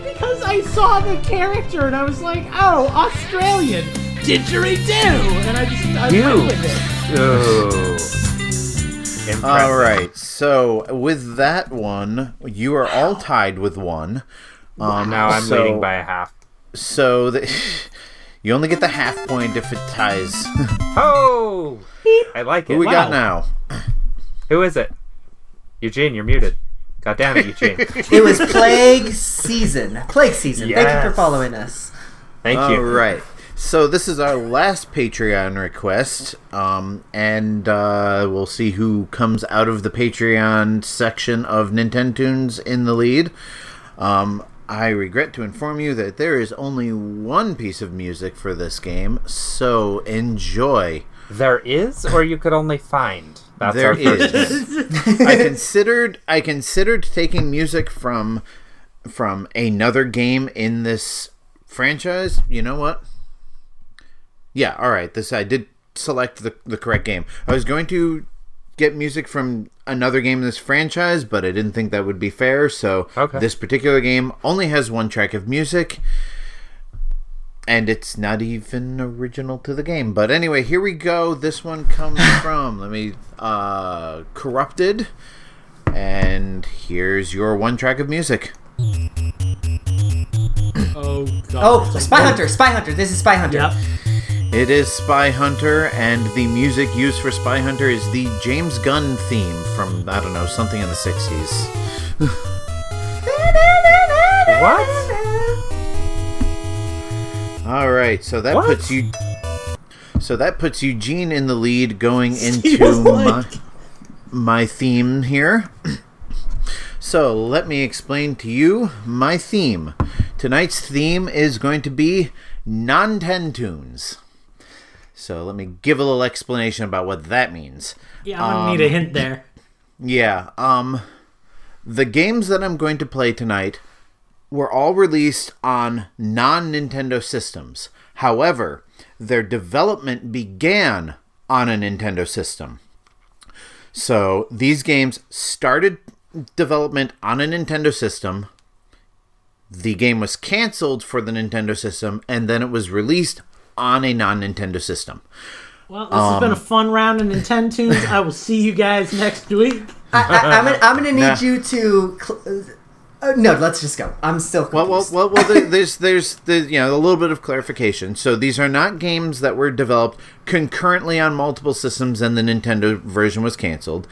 Because I saw the character and I was like, oh, Australian, didgeridoo, and I just I You. went with it. Ooh. Impressive. All right. So with that one, you are all tied with one. Um, Now I'm so, leading by a half. So the, you only get the half point if it ties. Oh! I like it. Who we got now? Who is it? Eugene, you're muted. God damn it, Eugene. It was Plague Season. Plague Season. Thank you for following us. Thank All you. right. So this is our last Patreon request, um, and uh, we'll see who comes out of the Patreon section of Nintendo's in the lead. Um, I regret to inform you that there is only one piece of music for this game, so enjoy. There is, or you could only find. That's There our is. I considered I considered taking music from from another game in this franchise. You know what? Yeah, all right. This I did select the the correct game. I was going to get music from another game in this franchise, but I didn't think that would be fair. So Okay. this particular game only has one track of music. And it's not even original to the game. But anyway, here we go. This one comes from, let me, uh, Corrupted. And here's your one track of music. Oh god. Oh, Spy Hunter. Spy Hunter. This is Spy Hunter. Yep. It is Spy Hunter, and the music used for Spy Hunter is the James Gunn theme from, I don't know, something in the 60s. What? All right, so that What? puts you. So that puts Eugene in the lead going into like- my, my theme here. So let me explain to you my theme. Tonight's theme is going to be non-ten tunes. So let me give a little explanation about what that means. Yeah, I'm gonna need a hint there. Yeah, um the games that I'm going to play tonight were all released on non-Nintendo systems. However, their development began on a Nintendo system. So, these games started development on a Nintendo system. The game was canceled for the Nintendo system and then it was released on a non-Nintendo system. Well, this has been a fun round of Nintendo tunes. I will see you guys next week. I, I, I'm, gonna, I'm gonna need Nah. you to. Cl- uh, no, let's just go. I'm still Well, confused. well, well, well. there- There's, there's, the you know, a little bit of clarification. So these are not games that were developed concurrently on multiple systems, and the Nintendo version was canceled.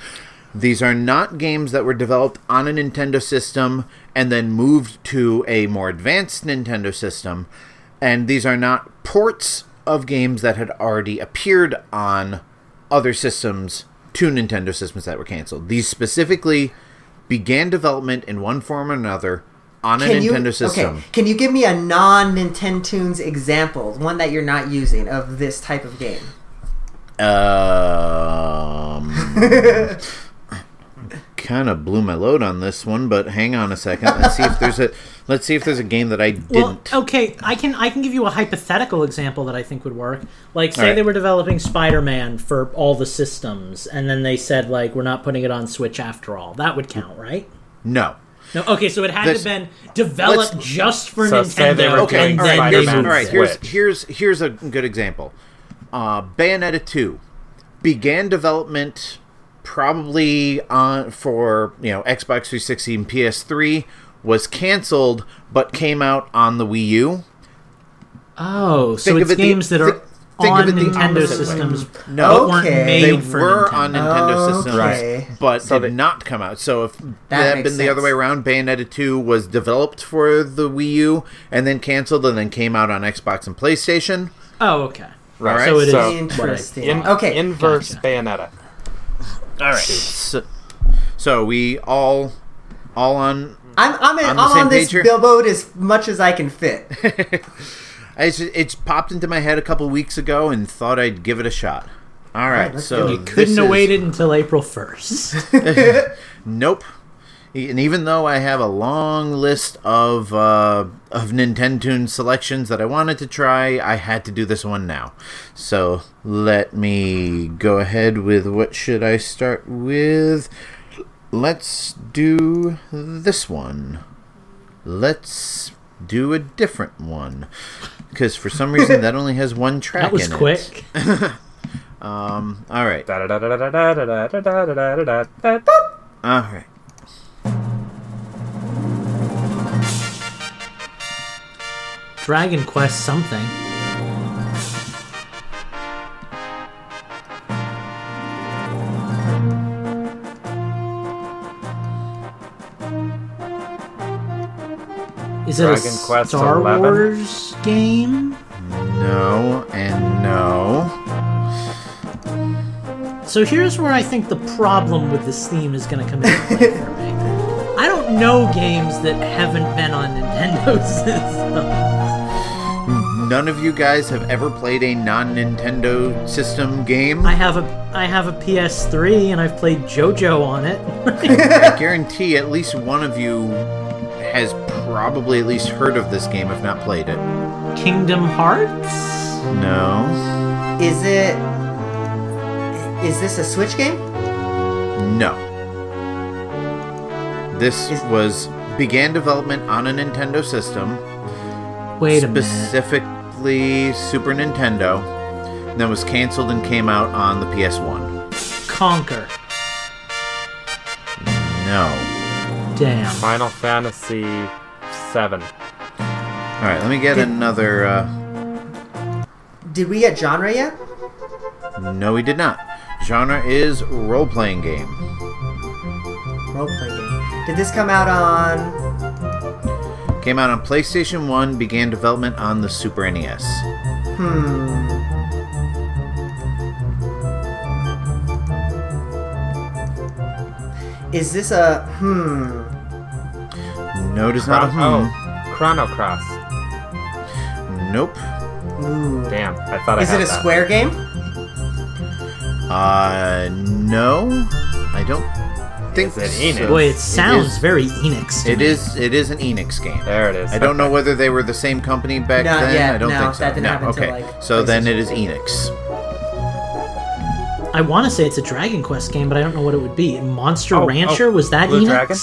These are not games that were developed on a Nintendo system and then moved to a more advanced Nintendo system, and these are not ports of games that had already appeared on other systems to Nintendo systems that were canceled. These specifically began development in one form or another on a Can you, system. Okay, can you give me a non Nintendo's example, one that you're not using of this type of game? Um, kind of blew my load on this one, but hang on a second. Let's see if there's a let's see if there's a game that I didn't. okay, I can I can give you a hypothetical example that I think would work. Like, say Alright. they were developing Spider-Man for all the systems, and then they said like we're not putting it on Switch after all. That would count, right? No. No, okay, so it had This- to been developed just for So say they Nintendo, were Okay, and then right. they Here's, Spider-Man all moved Here's here's here's a good example. Uh, Bayonetta two began development probably on for you know Xbox 360 and PS3 was canceled, but came out on the Wii U. Oh, so Think it's of it the- games that are thi- think of on Nintendo opposite way. systems, No, but weren't Okay. made they for were Nintendo. on Nintendo systems, Okay. but So did they- not come out. So if That that had makes been the other way around, Bayonetta 2 was developed for the Wii U and then canceled and then came out on Xbox and PlayStation. Oh, okay. right. So it is so- Interesting. In, okay. Inverse Gotcha. Bayonetta. All right. So, so we all all on I'm I'm, in, On I'm the on this page here? billboard as much as I can fit. it's it's popped into my head a couple weeks ago and thought I'd give it a shot. All right. let's so do You couldn't have is- waited until April first. Nope and even though I have a long list of uh, of Nintendo selections that I wanted to try, I had to do this one now. So let me go ahead with what should I start with? Let's do this one. Let's do a different one because for some reason that only has one track. That was quick. um, all right. All right. Dragon Quest something. Is it a Dragon Quest Star 11? Wars game? No and no. So here's where I think the problem with this theme is going to come into play for me. I don't know games that haven't been on Nintendo systems. None of you guys have ever played a non-Nintendo system game. I have a I have a PS3 and I've played JoJo on it. I guarantee at least one of you has probably at least heard of this game, if not played it. Kingdom Hearts? No. Is it? Is this a Switch game? No. This Is- was began development on a Nintendo system, Wait a minute. Specifically Super Nintendo, and then was canceled and came out on the PS1. Conquer. No. Damn. Final Fantasy Seven. All right, let me get Did- another. Uh, Did we get genre yet? no, we did not. Genre is role-playing game. Role playing game. Did this come out on? Came out on PlayStation 1, began development on the Super NES. Hmm. Is this a hmm? No, it is not a hmm. oh, Chrono Cross. Nope. Ooh. Damn, I thought I Is had it a that. Square game? Uh, no. I don't think Is it. Enix? Boy, it sounds is- very Enix. To It me. is. It is an Enix game. There it is. I don't know whether they were the same company back Not then. yet, I don't no, think so. that didn't no, happen till, okay. like, so then it is Enix. I want to say it's a Dragon Quest game, but I don't know what it would be. Monster Oh, Rancher oh, was that Blue Enix? Dragon?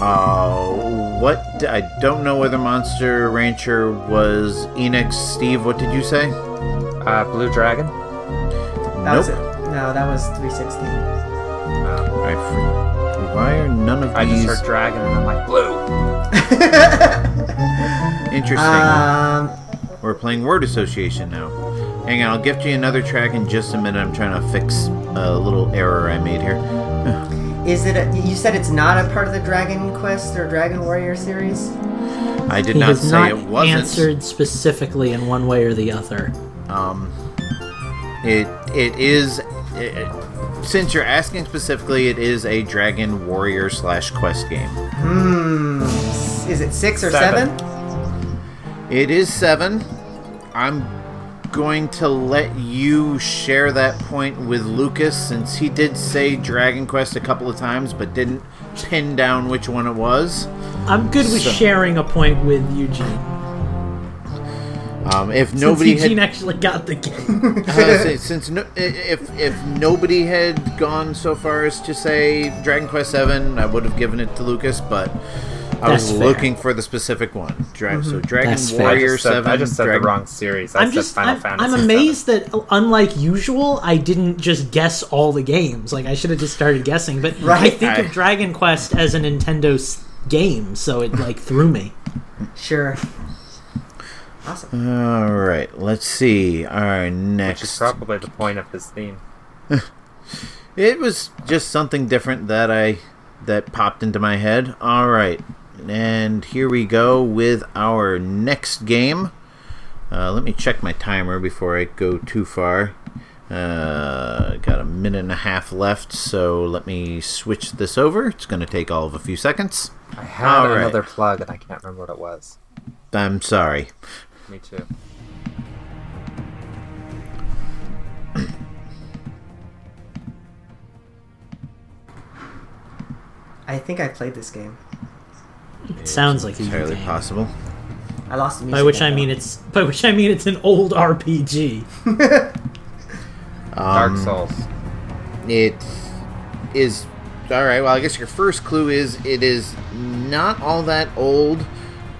Uh, what? I don't know whether Monster Rancher was Enix. Steve, what did you say? Uh, Blue Dragon. That nope. was it. No, that was 360. I fr- why are none of I just these heard Dragon and I'm like Blue. interesting? Um, We're playing word association now. Hang on, I'll gift you another track in just a minute. I'm trying to fix a little error I made here. is it? A, you said it's not a part of the Dragon Quest or Dragon Warrior series. I did He not has say not it wasn't. answered specifically in one way or the other. Um, it it is. It, since you're asking specifically, it is a Dragon Warrior slash quest game. Hmm. Is it six or seven? Seven. It is seven. I'm going to let you share that point with Lucas since he did say Dragon Quest a couple of times but didn't pin down which one it was. I'm good with So- sharing a point with Eugene. Um, if Since nobody Eugene had, actually got the game. I was say, since no, if if nobody had gone so far as to say Dragon Quest Seven, I would have given it to Lucas, but I That's was fair. looking for the specific one. Dra- So mm-hmm. Dragon That's fair. I Warrior just said, Seven. I just said Dragon- the wrong series. I I'm said just Final I'm, Fantasy. I'm amazed that uh, unlike usual, I didn't just guess all the games. Like I should have just started guessing. But I think I- of Dragon Quest as a Nintendo game, so it like threw me. Sure. Awesome. All right, let's see. All right, Which is next. probably the point of his theme. It was just something different that I that popped into my head. All right, and here we go with our next game. Uh, let me check my timer before I go too far. Uh, got a minute and a half left, so let me switch this over. It's going to take all of a few seconds. I had All right. another plug and I can't remember what it was. I'm sorry. Me too. I think I played this game. It sounds like a Entirely game. possible. I lost the music. By which I though. mean it's by which I mean it's an old RPG. Dark Um, Souls. It is all right. Well, I guess your first clue is it is not all that old,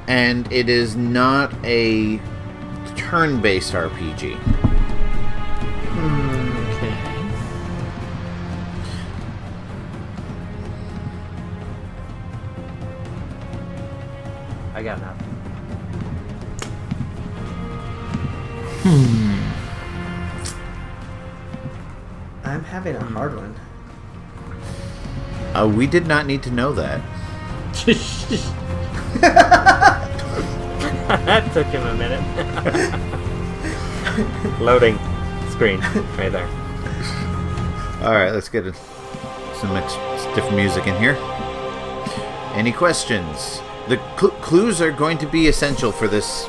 and it is not a turn-based RPG. Okay. I got nothing. I'm having a hard one. Uh, we did not need to know that. that took him a minute. Loading screen right there. All right, let's get a, some ex- different music in here. Any questions? The cl- clues are going to be essential for this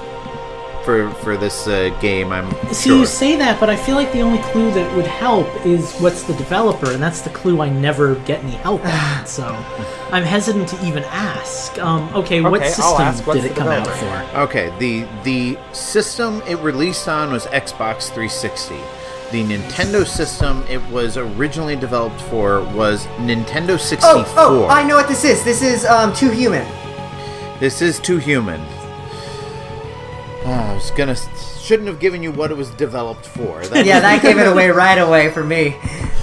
for for this uh, game. I'm See, sure. you say that, but I feel like the only clue that would help is what's the developer, and that's the clue I never get any help on. so I'm hesitant to even ask. Um, okay, what Okay, I'll system ask, what's did it the come out for? Okay, the the system it released on was Xbox 360. The Nintendo system it was originally developed for was Nintendo 64. Oh, oh, I know what this is. This is um Too Human. This is too human. Oh, I was gonna shouldn't have given you what it was developed for. Yeah, that gave it away right away for me.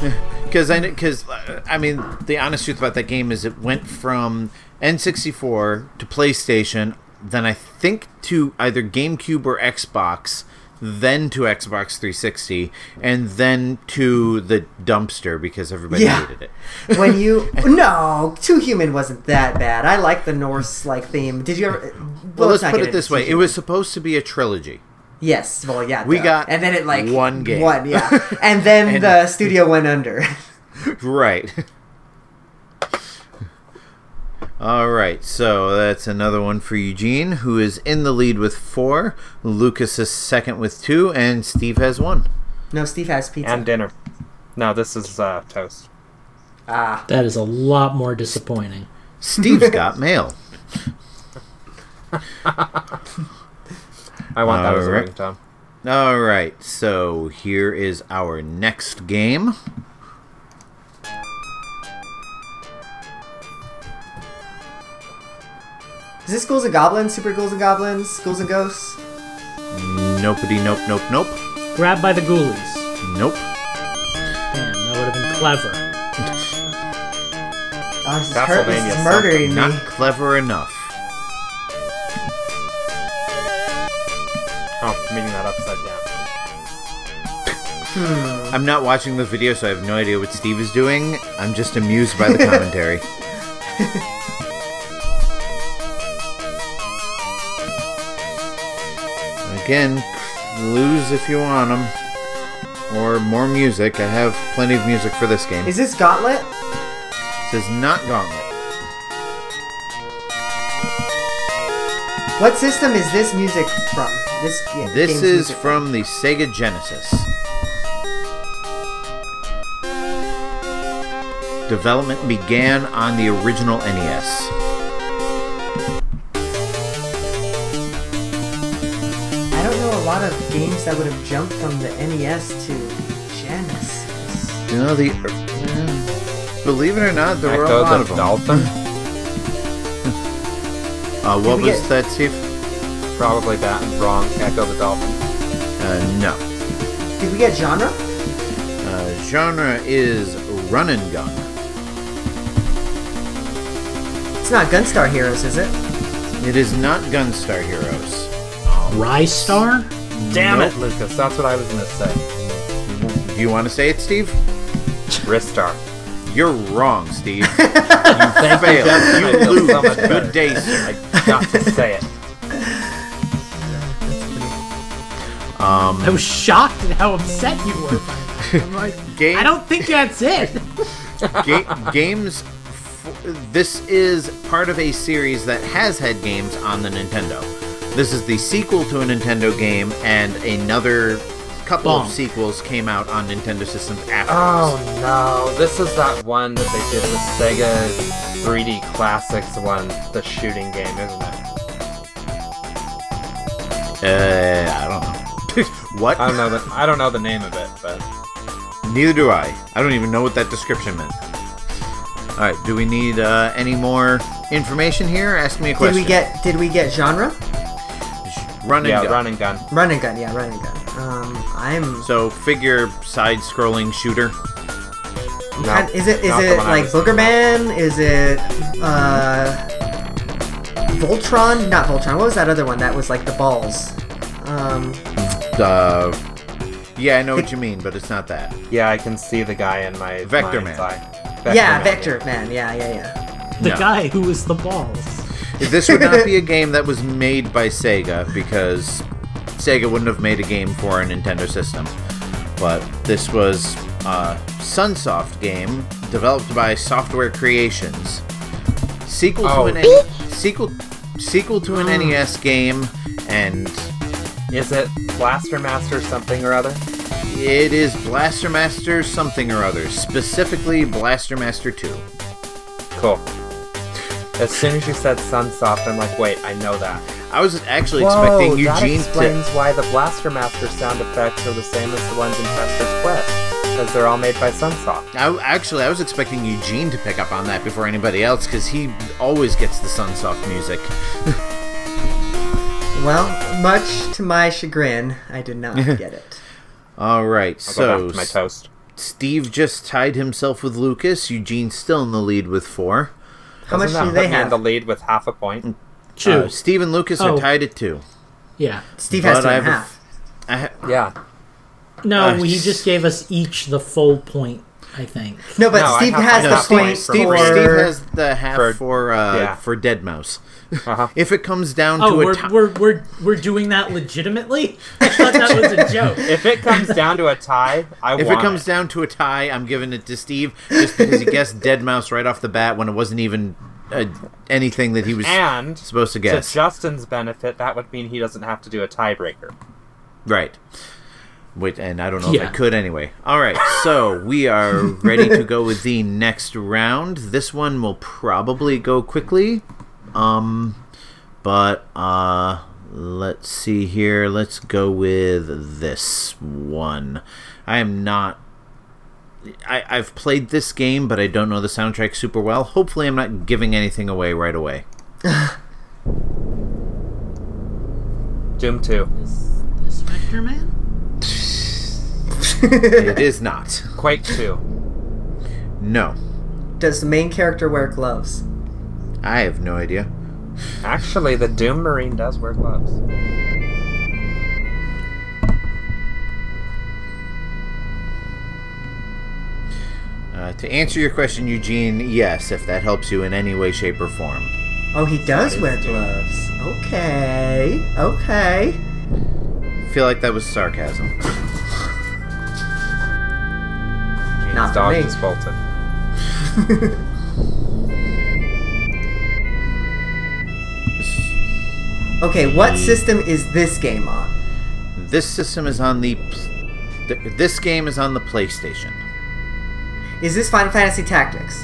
because I because uh, I mean the honest truth about that game is it went from N64 to PlayStation, then I think to either GameCube or Xbox, then to Xbox 360, and then to the dumpster because everybody Yeah. hated it. When you no, Too Human wasn't that bad. I like the Norse like theme. Did you ever? Well, let's not put it this way: it was supposed to be a trilogy. Yes, well, yeah. We duh. got and then it like one game. One, yeah, and then And- the studio went under. Right. All right, so that's another one for Eugene, who is in the lead with four. Lucas is second with two, and Steve has one. no, Steve has pizza. And dinner. No, this is uh, toast. ah, That is a lot more disappointing. Steve's got mail. I want that as a Alright. ringtone. All right, so here is our next game. Is this Ghouls and Goblins? Super Ghouls and Goblins? Ghouls and Ghosts? Nopety nope nope nope. Grabbed by the ghoulies. Nope. Damn, that would have been clever. Oh, this is, hurt, this is sucked. murdering Not me. clever enough. Oh, I'm that upside down. Hmm. I'm not watching the video, so I have no idea what Steve is doing. I'm just amused by the commentary. Again, clues if you want them. Or more music. I have plenty of music for this game. Is this Gauntlet? This is not Gauntlet. What system is this music from? This yeah, This is from the Sega Genesis. Development began on the original NES. Lot of games that would have jumped from the NES to Genesis. You know the. uh, believe it or not, there were a lot the of them. Dolphin? Uh, what was get- that, Steve? Probably that wrong. Ecco the Dolphin. Uh, no. Did we get genre? Uh, genre is run and gun. It's not Gunstar Heroes, is it? It is not Gunstar Heroes. Ristar? Damn Nope. it, Lucas. That's what I was gonna say. Do you want to say it, Steve? Ristar. You're wrong, Steve. you failed. You lose. Good day, sir. I got to say it. Um, I was shocked at how upset you were. I'm like, Game- I don't think that's it. Ga- games. F- this is part of a series that has had games on the Nintendo. This is the sequel to a Nintendo game, and another couple Bonk. of sequels came out on Nintendo systems after. Oh no, this is that one that they did the Sega 3D Classics one, the shooting game, isn't it? Uh, I don't know. what? I don't know the I don't know the name of it, but Neither do I. I don't even know what that description meant. All right. Do we need uh, any more information here? Ask me a question. Did we get did we get genre? Run and yeah, gun? run and gun. Run and gun, yeah, run and gun. Um, I'm. So figure side-scrolling shooter. No, kind- is it is it like was thinking Boogerman? Is it uh, Voltron? Not Voltron. What was that other one that was like the balls? Um, Uh, yeah, I know what you mean, but it's not that. Yeah, I can see the guy in my Vector mind's Man. eye. yeah, Man, Vector Man. Yeah, yeah, yeah. The No. guy who was the balls. This would not be a game that was made by Sega because Sega wouldn't have made a game for a Nintendo system. But this was a Sunsoft game developed by Software Creations. Sequel Oh. to an N- sequel sequel to an oh. NES game and Is it Blaster Master something or other? it is Blaster Master something or other, specifically Blaster Master 2. Cool. As soon as you said Sunsoft, I'm like, wait, I know that. I was actually Whoa, expecting that Eugene to explains why the Blaster Master sound effects are the same as the ones in Fester's Quest, because they're all made by Sunsoft. I, actually, I was expecting Eugene to pick up on that before anybody else because he always gets the Sunsoft music. Well, much to my chagrin, I did not get it. All right, I'll go so back to my toast. Steve just tied himself with Lucas. Eugene's still in the lead with four. How much Doesn't do they put me in have? the lead with half a point? Two. Uh, Steve and Lucas Oh. are tied at two. yeah. Steve has But two I and a have half. I ha- Yeah. No, Uh, he just gave us each the full point, I think. No, but No, Steve has the have Steve, point Steve, for. Steve has the half for For- uh, yeah. for Deadmau5. Uh-huh. If it comes down Oh, to a we're, tie, we're, we're, we're doing that legitimately? I thought that was a joke. If it comes down to a tie, I if it want comes down to a tie, I'm giving it to Steve just because he guessed Deadmau5 right off the bat when it wasn't even uh, anything that he was and supposed to guess. to guess. Justin's benefit, that would mean he doesn't have to do a tiebreaker. Right. Wait, and I don't know if I could anyway. All right, so we are ready to go with the next round. This one will probably go quickly. Um, but uh, let's see here. Let's go with this one. I am not. I, I've played this game, but I don't know the soundtrack super well. Hopefully, I'm not giving anything away right away. Doom 2. Is this Vectorman? it is not. Quake 2. No, Does the main character wear gloves? I have no idea. Actually, the Doom Marine does wear gloves. Uh, to answer your question, Eugene, yes, if that helps you in any way, shape, or form. Oh, he does wear Doom. gloves. Okay, okay. I feel like that was sarcasm. Gene's Not for dog me. is bolted. Okay, what system is this game on? This system is on the. This game is on the PlayStation. Is this Final Fantasy Tactics?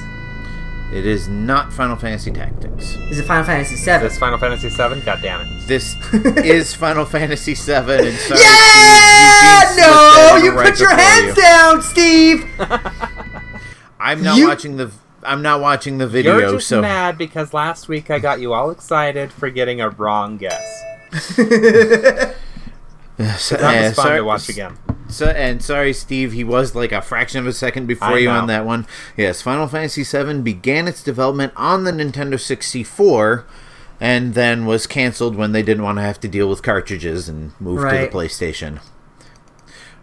It is not Final Fantasy Tactics. Is it Final Fantasy VII? This Final Fantasy VII? God damn it. This is Final Fantasy VII. And sorry, yeah! Eugene slipped No! in You right put your hands you. down, Steve! I'm not You- watching the. I'm not watching the video, You're just so mad because last week I got you all excited for getting a wrong guess. so- That was yeah, fun sorry- to watch again. So, and sorry, Steve, he was like a fraction of a second before I you know. on that one. Yes, Final Fantasy VII began its development on the Nintendo 64 and then was canceled when they didn't want to have to deal with cartridges and moved Right. to the PlayStation.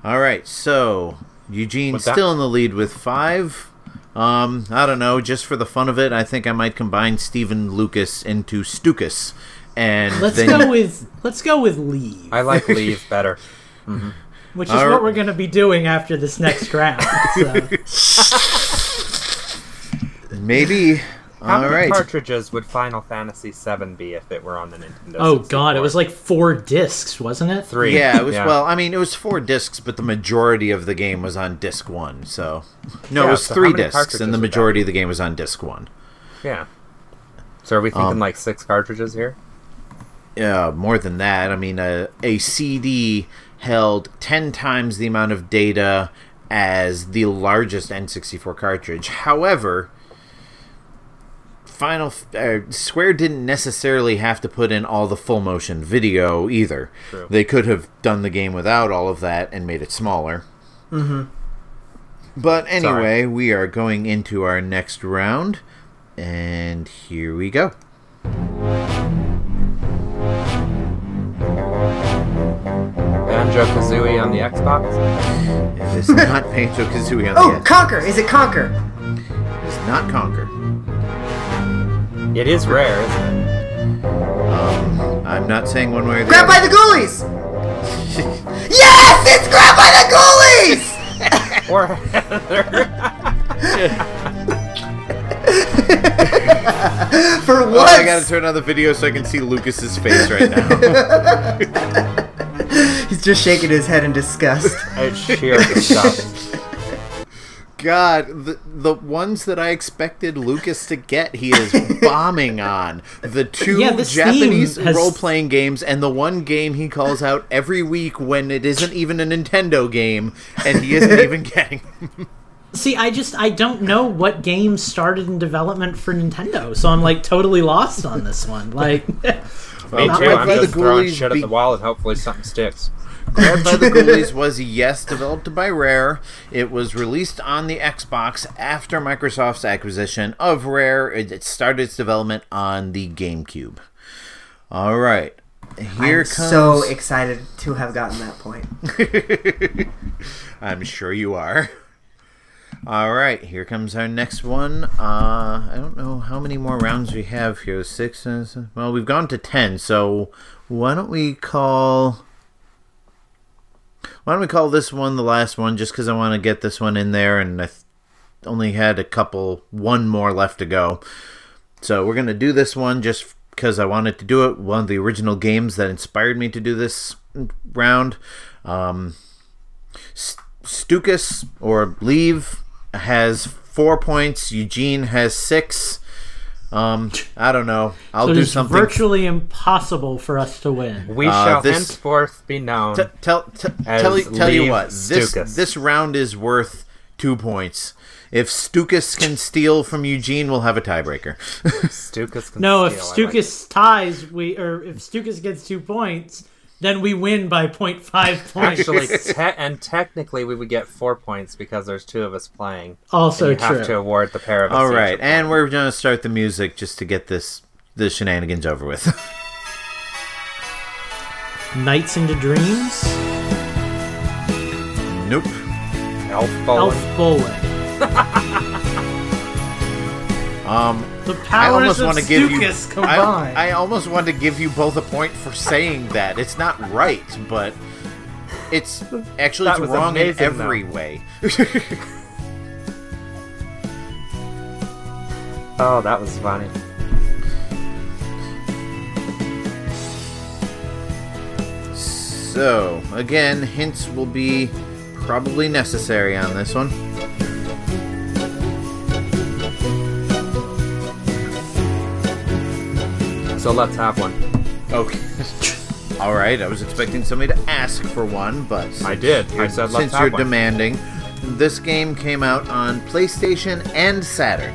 All right, so Eugene's still in the lead with five. Um, I don't know, just for the fun of it, I think I might combine Steven Lucas into Stukas. And Let's then go with let's go with leave, I like Leave better. which is Alright. what we're going to be doing after this next round. So. maybe. How All many right. cartridges would Final Fantasy VII be if it were on the Nintendo? Oh 64? god, it was like four discs, wasn't it? three. Yeah, it was well. I mean, it was four discs, but the majority of the game was on disc one. So, no, it was so three discs, and the majority of the game was on disc one. Yeah. So are we thinking Um, like six cartridges here? Yeah, more than that. I mean, a, a CD held ten times the amount of data as the largest N64 cartridge. However, Final uh, Square didn't necessarily have to put in all the full motion video either. True. They could have done the game without all of that and made it smaller. Mm-hmm. But anyway, we are going into our next round, and here we go. Banjo Kazooie on the Xbox. It is not Banjo Kazooie on the Oh, end. Conker! Is it Conker? It is not Conker. It is rare, isn't it? Um, I'm not saying one way or the Grabbed by other. the ghoulies! yes! It's Grabbed by the ghoulies! Or Heather. For Oh, once! I gotta turn on the video so I can see Lucas's face right now. He's just shaking his head in disgust. it's sheer disgust. God, the the ones that I expected Lucas to get, he is bombing on. The two Yeah, Japanese has- role playing games and the one game he calls out every week when it isn't even a Nintendo game and he isn't even getting. See, I just I don't know what games started in development for Nintendo, so I'm like totally lost on this one. Like, Me too. I'm just throwing Ghoulies shit at the wall and hopefully something sticks. Grabbed by the Ghoulies was yes, developed by Rare. It was released on the Xbox after Microsoft's acquisition of Rare. It started its development on the GameCube. All right, here I'm comes. so excited to have gotten that point. I'm sure you are. All right, here comes our next one. Uh, I don't know how many more rounds we have here. Six. Well, we've gone to ten. So why don't we call? Why don't we call this one the last one? Just because I want to get this one in there, and I th- only had a couple, one more left to go. So we're gonna do this one just because I wanted to do it. One of the original games that inspired me to do this round. Um, Stukas or Leave has four points. Eugene has six. Um, I don't know. I'll so do it's something. virtually impossible for us to win. We Uh, shall this- henceforth be known. T- tell t- As tell, you- tell you what. This Stukas. this round is worth two points. If Stukas can steal from Eugene, we'll have a tiebreaker. Stukas can No, if steal, I like Stukas ties, we or if Stukas gets two points, then we win by 0.5 points. Actually, te- and technically, we would get four points because there's two of us playing. also you true. have to award the pair of us. All each right, a and point. we're gonna start the music just to get this the shenanigans over with. Nights into Dreams, nope. Elf Bowling. Elf Bowling. Um, The I powers almost of want to give you. Stukas I, combined. I almost want to give you both a point for saying that. It's not right, but it's actually it's wrong in every though. way. Oh, that was funny. So, again, hints will be probably necessary on this one. So let's have one. Okay. All right, I was expecting somebody to ask for one, but I did. I said let's since have you're one. demanding, this game came out on PlayStation and Saturn.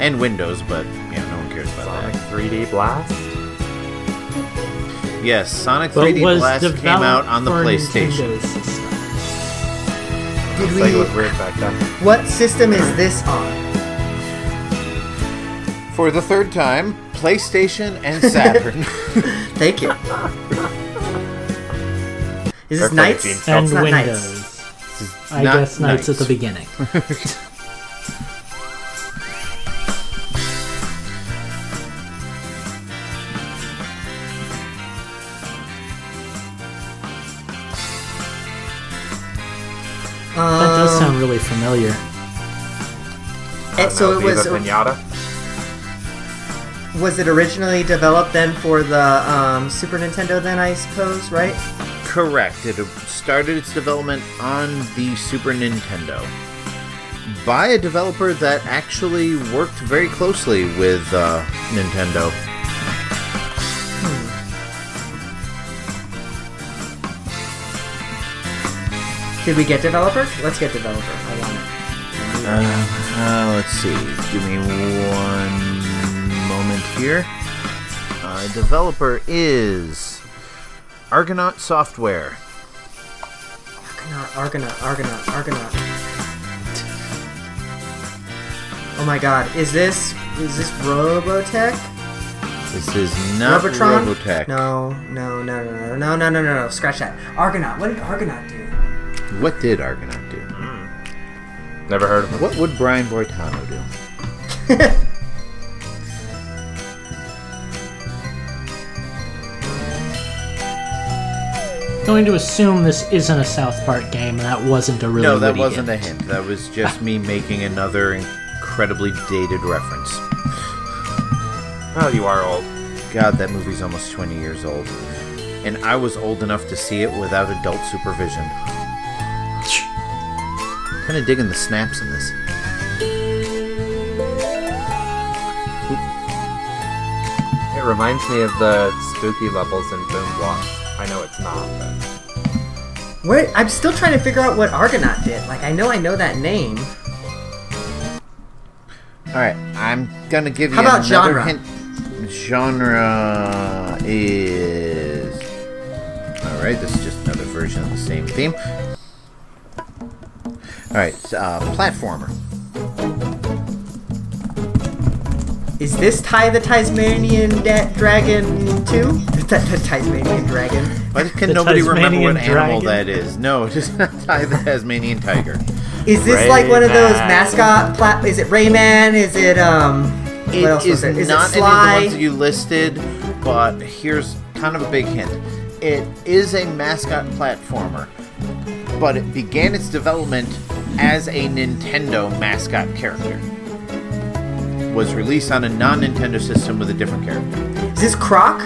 And Windows, but yeah, no one cares about that. Sonic that. 3D Blast. Yes, Sonic But 3D Blast came out on the PlayStation. Did we? was weird back then. What system is this on? For the third time, PlayStation and Saturn. Thank you. Is this Perfect, Nights? Gene. It's And not Windows. Nights. I Not guess Nights at the beginning. That does Um, sound really familiar. and so it was Viva Pinata. Was it originally developed then for the um, Super Nintendo then I suppose right? Correct. It started its development on the Super Nintendo by a developer that actually worked very closely with uh, Nintendo. Did we get developer? Let's get developer. I want it. Uh, uh, let's see. Give me one here. Uh, developer is Argonaut Software. Argonaut, Argonaut, Argonaut, Argonaut. Oh my god, is this is this Robotech? This is not Robotron? Robotech. No, no, no, no, no, no, no, no, no, no. Scratch that. Argonaut. What did Argonaut do? What did Argonaut do? Never heard of him. What would Brian Boitano do? Going to assume this isn't a South Park game, and that wasn't a really no, that witty wasn't a hint. hint. That was just me making another incredibly dated reference. Well, you are old. God, that movie's almost 20 years old. And I was old enough to see it without adult supervision. Kind of digging the snaps in this. It reminds me of the spooky levels in Boom Block. I know it's not, but Where I'm still trying to figure out what Argonaut did. Like I know I know that name. Alright, I'm gonna give you How about another genre? hint. Genre is. Alright, this is just another version of the same theme. Alright, uh, platformer. Is this Ty the Tasmanian da- Dragon 2? the, the Tasmanian Dragon. Why can The nobody remember what Tasmanian animal that is? No, not Ty the Tasmanian tiger. Is this like one of those Rayman. mascot plat? Is it Rayman? Is it um? what else is? Is not it any of the ones you listed, but here's kind of a big hint. It is a mascot platformer, but it began its development as a Nintendo mascot character. Was released on a non-Nintendo system with a different character. Is this Croc?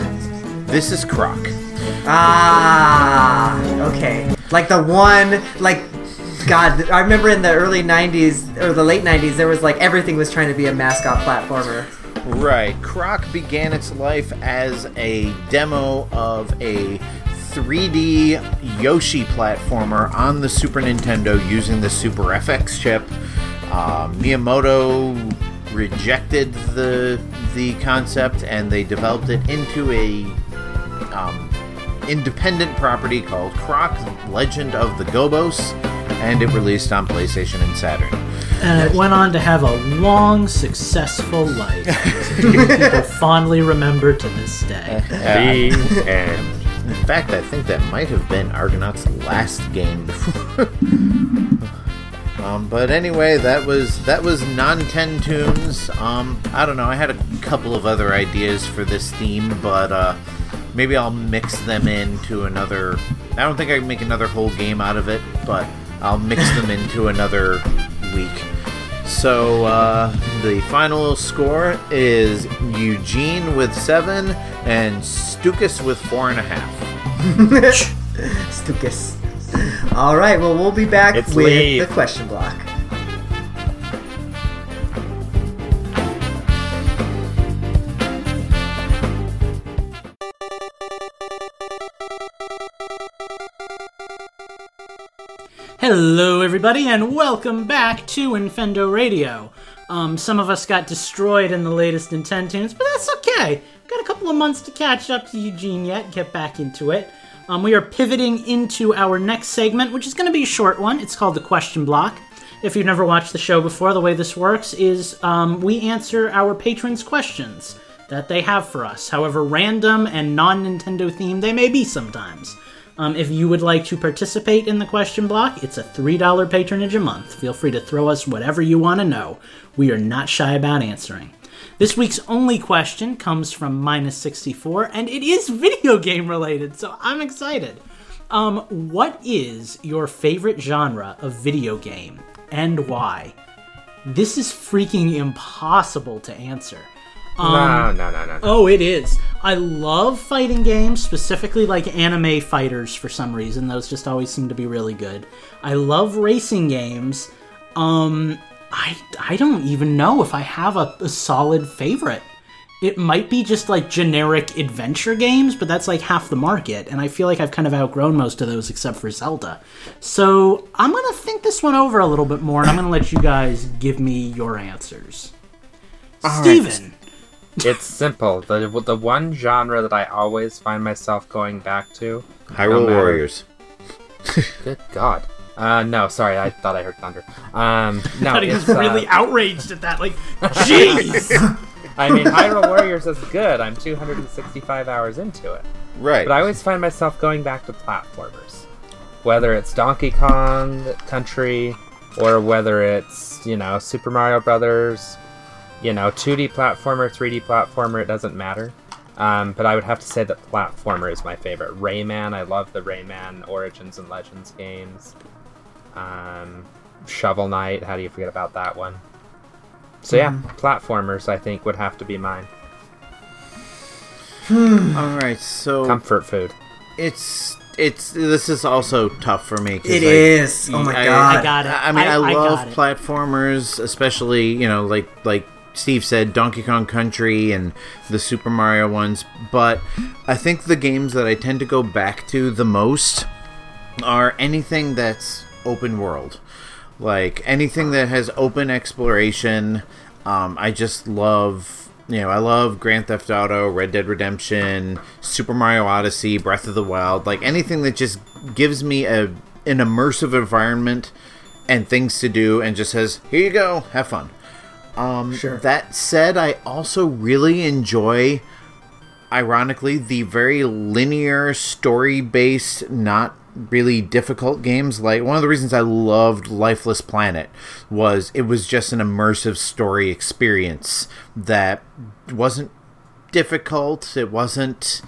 This is Croc. Ah, okay. Like the one, like, God, I remember in the early '90s or the late '90s, there was like everything was trying to be a mascot platformer. Right. Croc began its life as a demo of a 3D Yoshi platformer on the Super Nintendo using the Super FX chip. Uh, Miyamoto rejected the the concept and they developed it into a um, independent property called Croc Legend of the Gobbos, and it released on PlayStation and Saturn. And it went on to have a long, successful life. People fondly remember to this day. end. In fact, I think that might have been Argonaut's last game before. um, but anyway, that was that was non-ten tunes. Um, I don't know. I had a couple of other ideas for this theme, but uh, maybe I'll mix them into another. I don't think I can make another whole game out of it, but I'll mix them into another week. So uh, the final score is Eugene with seven and Stukas with four and a half. Stukas. All right, well, we'll be back It's with Lee. the question block. Hello, everybody, and welcome back to Infendo Radio. Um, some of us got destroyed in the latest Nintendo's, but that's okay. Got a couple of months to catch up to Eugene yet, get back into it. Um, we are pivoting into our next segment, which is going to be a short one. It's called the Question Block. If you've never watched the show before, the way this works is um, we answer our patrons' questions that they have for us, however random and non Nintendo themed they may be sometimes. Um, if you would like to participate in the question block, it's a $3 patronage a month. Feel free to throw us whatever you want to know. We are not shy about answering. This week's only question comes from Minus 64, and it is video game related, so I'm excited. Um, what is your favorite genre of video game, and why? This is freaking impossible to answer. no, no, no, no. Oh, it is. I love fighting games, specifically like anime fighters for some reason. Those just always seem to be really good. I love racing games. Um, I I don't even know if I have a, a solid favorite. It might be just like generic adventure games, but that's like half the market, and I feel like I've kind of outgrown most of those except for Zelda. So I'm gonna think this one over a little bit more, and I'm gonna let you guys give me your answers. Steven! It's simple. The the one genre that I always find myself going back to. Hyrule matter- Warriors. Good God. Uh, no, sorry. I thought I heard thunder. Um, no, thought he was it's, uh, really outraged at that. Like, jeez. I mean, Hyrule Warriors is good. I'm 265 hours into it. Right. But I always find myself going back to platformers. Whether it's Donkey Kong Country or whether it's, you know, Super Mario Brothers, you know, 2D platformer, 3D platformer, it doesn't matter. Um, but I would have to say that platformer is my favorite. Rayman, I love the Rayman Origins and Legends games. Um, Shovel Knight, how do you forget about that one? So yeah, platformers I think would have to be mine. All right, so Comfort food. it's it's this is also tough for me. It I- is. Oh my I- god. I got it. I mean, I, I love got platformers, especially you know, like like Steve said, Donkey Kong Country and the Super Mario ones. But I think the games that I tend to go back to the most are anything that's open world, like anything that has open exploration. Um, I just love. You know, I love Grand Theft Auto, Red Dead Redemption, Super Mario Odyssey, Breath of the Wild, like anything that just gives me a an immersive environment and things to do and just says, "Here you go, have fun." Um, Sure. That said, I also really enjoy, ironically, the very linear, story-based, not really difficult games. Like one of the reasons I loved Lifeless Planet was it was just an immersive story experience that wasn't difficult. It wasn't.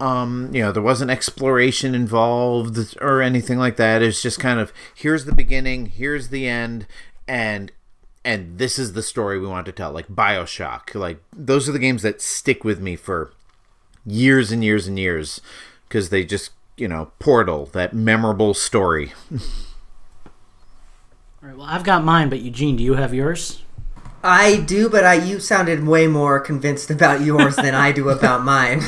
Um, you know, there wasn't exploration involved or anything like that. It's just kind of here's the beginning, here's the end, and and this is the story we want to tell. Like Bioshock, like those are the games that stick with me for years and years and years because they just you know Portal, that memorable story. All right, well, I've got mine, but Eugene, do you have yours? I do, but I you sounded way more convinced about yours than I do about mine.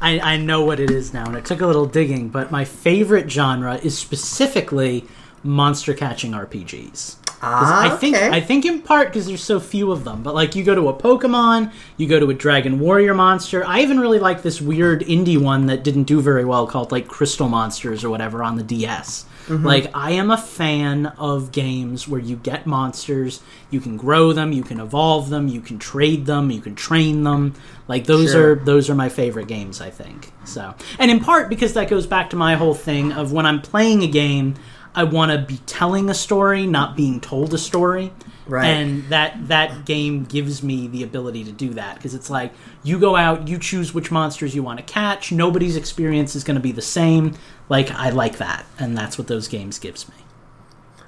I, I know what it is now, and it took a little digging, but my favorite genre is specifically monster catching RPGs. Ah, I think okay. I think in part because there's so few of them. But like you go to a Pokemon, you go to a Dragon Warrior monster. I even really like this weird indie one that didn't do very well called like Crystal Monsters or whatever on the DS. Mm-hmm. Like I am a fan of games where you get monsters, you can grow them, you can evolve them, you can trade them, you can train them. Like those Sure. are those are my favorite games, I think. So, and in part because that goes back to my whole thing of when I'm playing a game, I want to be telling a story, not being told a story. Right. And that that game gives me the ability to do that because it's like you go out, you choose which monsters you want to catch. Nobody's experience is going to be the same. Like I like that, and that's what those games gives me.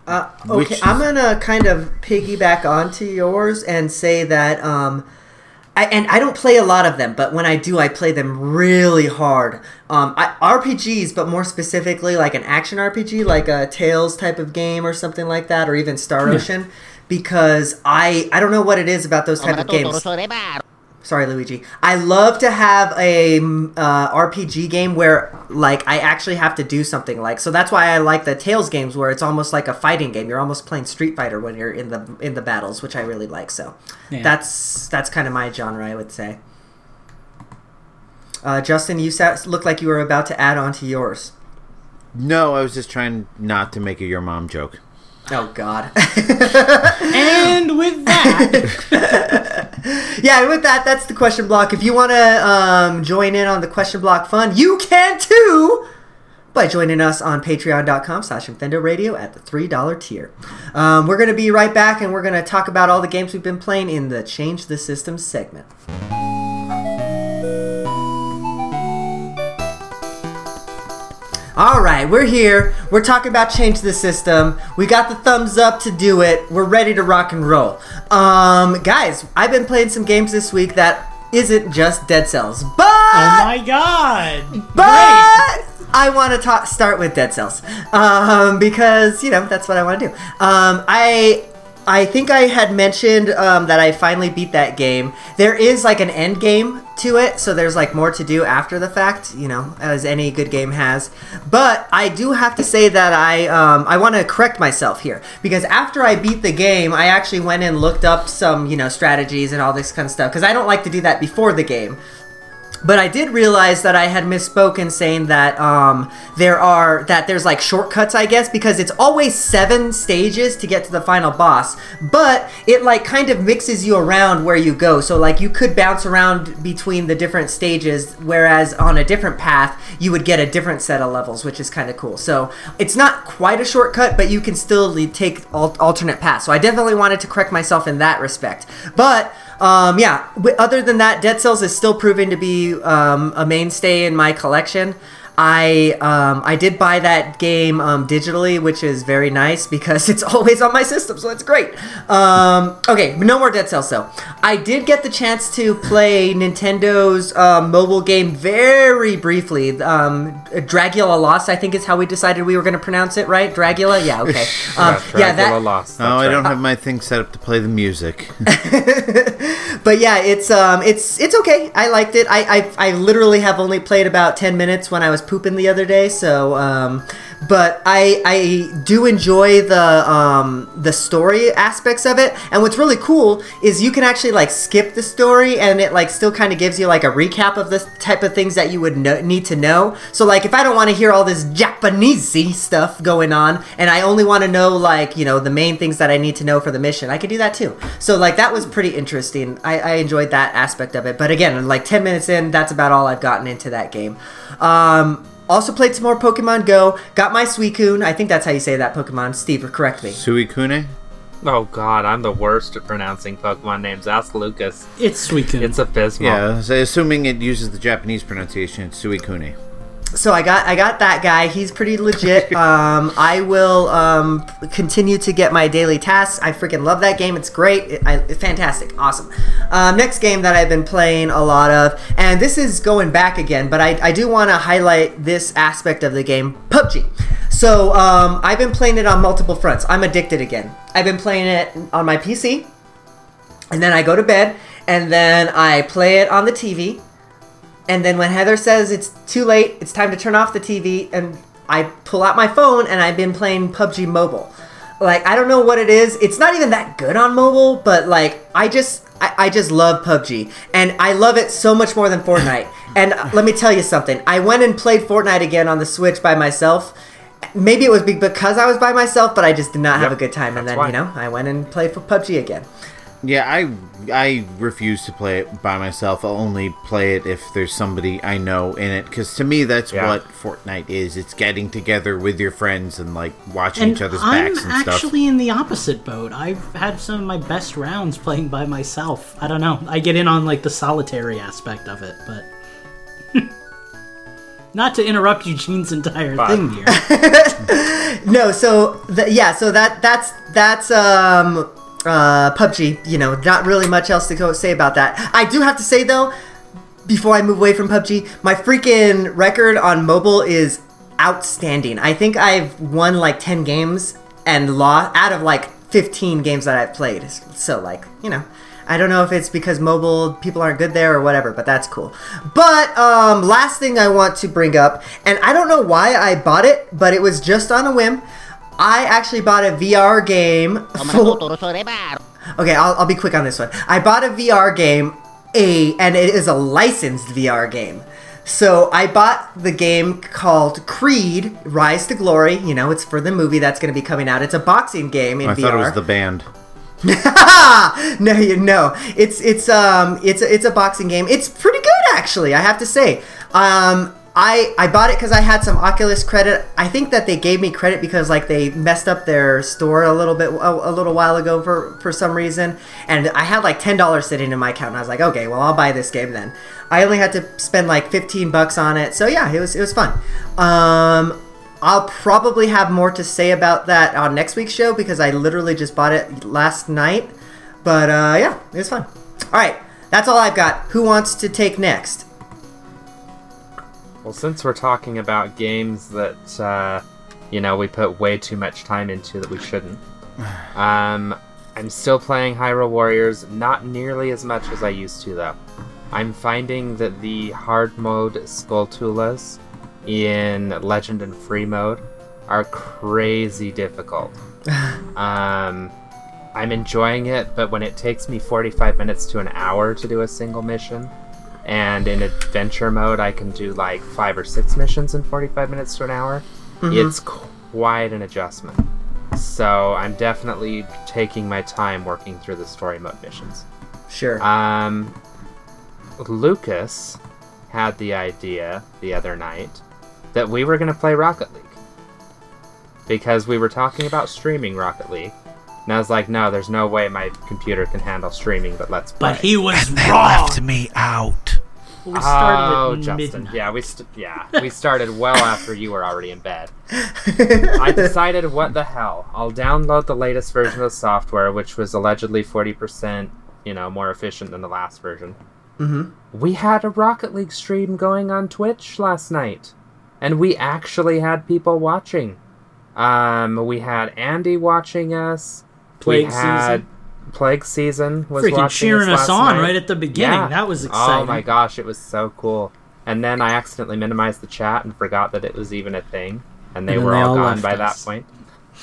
Uh, okay, Which I'm gonna kind of piggyback onto yours and say that, um, I, and I don't play a lot of them, but when I do, I play them really hard. Um, I, RPGs, but more specifically, like an action RPG, like a Tales type of game or something like that, or even Star Ocean, because I I don't know what it is about those type of games. Sorry, Luigi. I love to have a mm, uh, RPG game where, like, I actually have to do something. Like, so that's why I like the Tales games, where it's almost like a fighting game. You're almost playing Street Fighter when you're in the in the battles, which I really like. So, Yeah. that's that's kind of my genre, I would say. Uh, Justin, you sat, looked like you were about to add on to yours. No, I was just trying not to make a your mom joke. Oh God. And with that, yeah, and with that, that's the question block. If you want to um, join in on the question block fun, you can too by joining us on patreon.com slash Radio at the $3 tier. Um, we're going to be right back and we're going to talk about all the games we've been playing in the Change the System segment. All right, we're here. We're talking about change the system. We got the thumbs up to do it. We're ready to rock and roll. Um, guys, I've been playing some games this week that isn't just Dead Cells, but oh my god, but I want to ta- start with Dead Cells um, because you know that's what I want to do. Um, I I think I had mentioned um, that I finally beat that game. There is like an end game to it, so there's like more to do after the fact, you know, as any good game has. But I do have to say that I um, I want to correct myself here because after I beat the game, I actually went and looked up some you know strategies and all this kind of stuff because I don't like to do that before the game. But I did realize that I had misspoken saying that um, there are that there's like shortcuts, I guess, because it's always seven stages to get to the final boss. But it like kind of mixes you around where you go. So like you could bounce around between the different stages, whereas on a different path you would get a different set of levels, which is kind of cool. So it's not quite a shortcut, but you can still take al- alternate paths. So I definitely wanted to correct myself in that respect. But um, yeah, other than that, Dead Cells is still proving to be um, a mainstay in my collection. I um, I did buy that game um, digitally, which is very nice because it's always on my system, so it's great. Um, okay, no more Dead Cells though. I did get the chance to play Nintendo's um, mobile game very briefly. Um, Dragalia Lost, I think is how we decided we were going to pronounce it, right? Dragalia, yeah, okay. Um, Yeah, yeah, that Lost. Oh, that's I don't have my thing set up to play the music. but yeah, it's um, it's it's okay. I liked it. I, I I literally have only played about ten minutes when I was pooping the other day. So um, but I I do enjoy the um the story aspects of it. And what's really cool is you can actually like skip the story, and it like still kind of gives you like a recap of the type of things that you would know, need to know. So like if I don't want to hear all this Japanesey stuff going on, and I only want to know like you know the main things that I need to know for the mission, I could do that too. So like that was pretty interesting. I, I enjoyed that aspect of it. But again, like ten minutes in, that's about all I've gotten into that game. Um, also played some more Pokemon Go. Got my Suicune. I think that's how you say that Pokemon. Steve, correct me. Suicune? Oh god, I'm the worst at pronouncing Pokemon names. Ask Lucas. it's Suicune. It's abysmal. Yeah, so assuming it uses the Japanese pronunciation, it's Suicune. So I got I got that guy. He's pretty legit. Um, I will um, continue to get my daily tasks. I freaking love that game. It's great. It, I, fantastic. Awesome. Um, next game that I've been playing a lot of, and this is going back again, but I, I do want to highlight this aspect of the game, PUBG. So um, I've been playing it on multiple fronts. I'm addicted again. I've been playing it on my PC, and then I go to bed, and then I play it on the TV, and then when Heather says it's too late, it's time to turn off the TV, and I pull out my phone and I've been playing PUBG Mobile. Like I don't know what it is. It's not even that good on mobile, but like I just I, I just love PUBG, and I love it so much more than Fortnite. and uh, let me tell you something. I went and played Fortnite again on the Switch by myself. Maybe it was because I was by myself, but I just did not have a good time. And then why. you know I went and played for PUBG again. Yeah, I I refuse to play it by myself. I'll only play it if there's somebody I know in it. Because to me, that's Yeah. what Fortnite is. It's getting together with your friends and like watching and each other's I'm backs and stuff. I'm actually in the opposite boat. I've had some of my best rounds playing by myself. I don't know. I get in on like the solitary aspect of it, but not to interrupt Eugene's entire But- thing here. No, so th- yeah, so that that's that's um uh PUBG. You know, not really much else to go say about that. I do have to say though, before I move away from PUBG, my freaking record on mobile is outstanding. I think I've won like ten games and lost out of like fifteen games that I've played. So like you know. I don't know if it's because mobile people aren't good there or whatever, but that's cool. But um, last thing I want to bring up, and I don't know why I bought it, but it was just on a whim. I actually bought a VR game. For, okay, I'll, I'll be quick on this one. I bought a VR game, a and it is a licensed VR game. So I bought the game called Creed: Rise to Glory. You know, it's for the movie that's going to be coming out. It's a boxing game in I VR. thought it was the band. no, you know, it's it's um it's a, it's a boxing game. It's pretty good actually, I have to say. Um, I I bought it because I had some Oculus credit. I think that they gave me credit because like they messed up their store a little bit a, a little while ago for for some reason, and I had like ten dollars sitting in my account. And I was like, okay, well I'll buy this game then. I only had to spend like fifteen bucks on it, so yeah, it was it was fun. Um, I'll probably have more to say about that on next week's show because I literally just bought it last night. But uh, yeah, it was fun. All right, that's all I've got. Who wants to take next? Well, since we're talking about games that uh, you know we put way too much time into that we shouldn't, um, I'm still playing Hyrule Warriors, not nearly as much as I used to though. I'm finding that the hard mode Skulltulas in Legend and Free mode are crazy difficult. um, I'm enjoying it, but when it takes me 45 minutes to an hour to do a single mission, and in adventure mode I can do like five or six missions in 45 minutes to an hour, it's quite an adjustment. So I'm definitely taking my time working through the story mode missions. Sure. Um, Lucas had the idea the other night that we were going to play Rocket League because we were talking about streaming Rocket League. And I was like, no, there's no way my computer can handle streaming, but let's play. But he was They wrong. left me out. We started oh, Justin. midnight. Yeah, we st- yeah we started well after you were already in bed. I decided, what the hell? I'll download the latest version of the software, which was allegedly forty percent, you know, more efficient than the last version. Mm-hmm. We had a Rocket League stream going on Twitch last night, and we actually had people watching. Um, we had Andy watching us. Plague we had Season. Plague Season was Freaking watching cheering us last on night. right at the beginning. That was exciting. Oh my gosh, it was so cool. And then I accidentally minimized the chat and forgot that it was even a thing. And they And were they all, all gone by us. that point.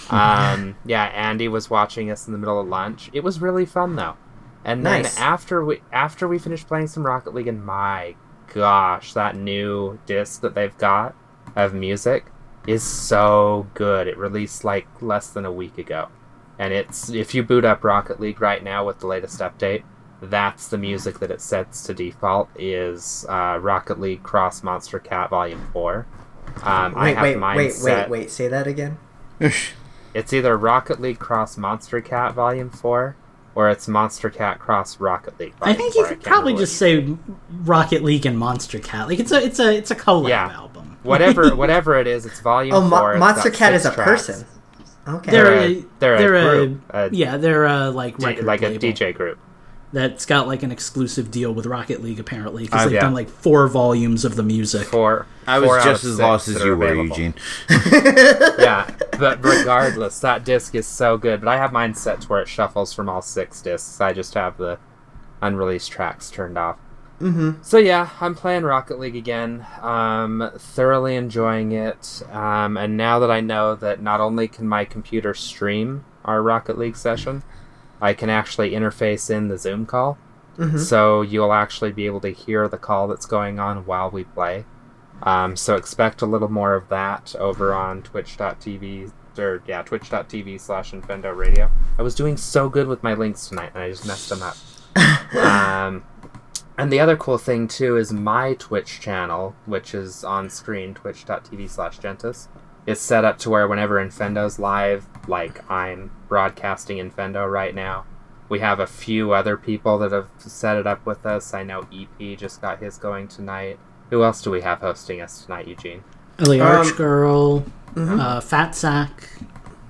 Um, yeah, Andy was watching us in the middle of lunch. It was really fun though. And then Nice. after we after we finished playing some Rocket League, and my gosh, that new disc that they've got of music is so good. It released like less than a week ago. And it's if you boot up Rocket League right now with the latest update, that's the music that it sets to default is uh, Rocket League Cross Monstercat Volume 4. Um, I wait, have wait, mine wait, set. wait, wait. Say that again. It's either Rocket League Cross Monstercat Volume 4 or it's Monstercat Cross Rocket League I Volume think 4. you could probably just say Rocket League and Monstercat. Like it's a it's a it's a collab Yeah. album. whatever whatever it is, it's volume Oh, Mo- Monster Cat is a tracks. person. Okay. They're, They're a, a- they're a they're a, group, a yeah they're a like D- record like a DJ group. that's got like an exclusive deal with Rocket League apparently because Uh, they've yeah. done like four volumes of the music. Four. I four was out just of as lost as you were. Eugene. yeah, but regardless, that disc is so good. But I have mine set to where it shuffles from all six discs. I just have the unreleased tracks turned off. Mm-hmm. So yeah, I'm playing Rocket League again. Um, thoroughly enjoying it. Um, and now that I know that not only can my computer stream our Rocket League session, I can actually interface in the Zoom call. So you'll actually be able to hear the call that's going on while we play. Um, so expect a little more of that over on twitch.tv or yeah, twitch.tv slash Infendo Radio. I was doing so good with my links tonight and I just messed them up. um, and the other cool thing too is my Twitch channel, which is on screen, twitch.tv slash Gentis, is set up to where whenever Infendo's live, like I'm broadcasting Infendo right now, we have a few other people that have set it up with us. I know EP just got his going tonight. Who else do we have hosting us tonight, Eugene? Ellie Um, Arch Girl, uh, Fat Sack.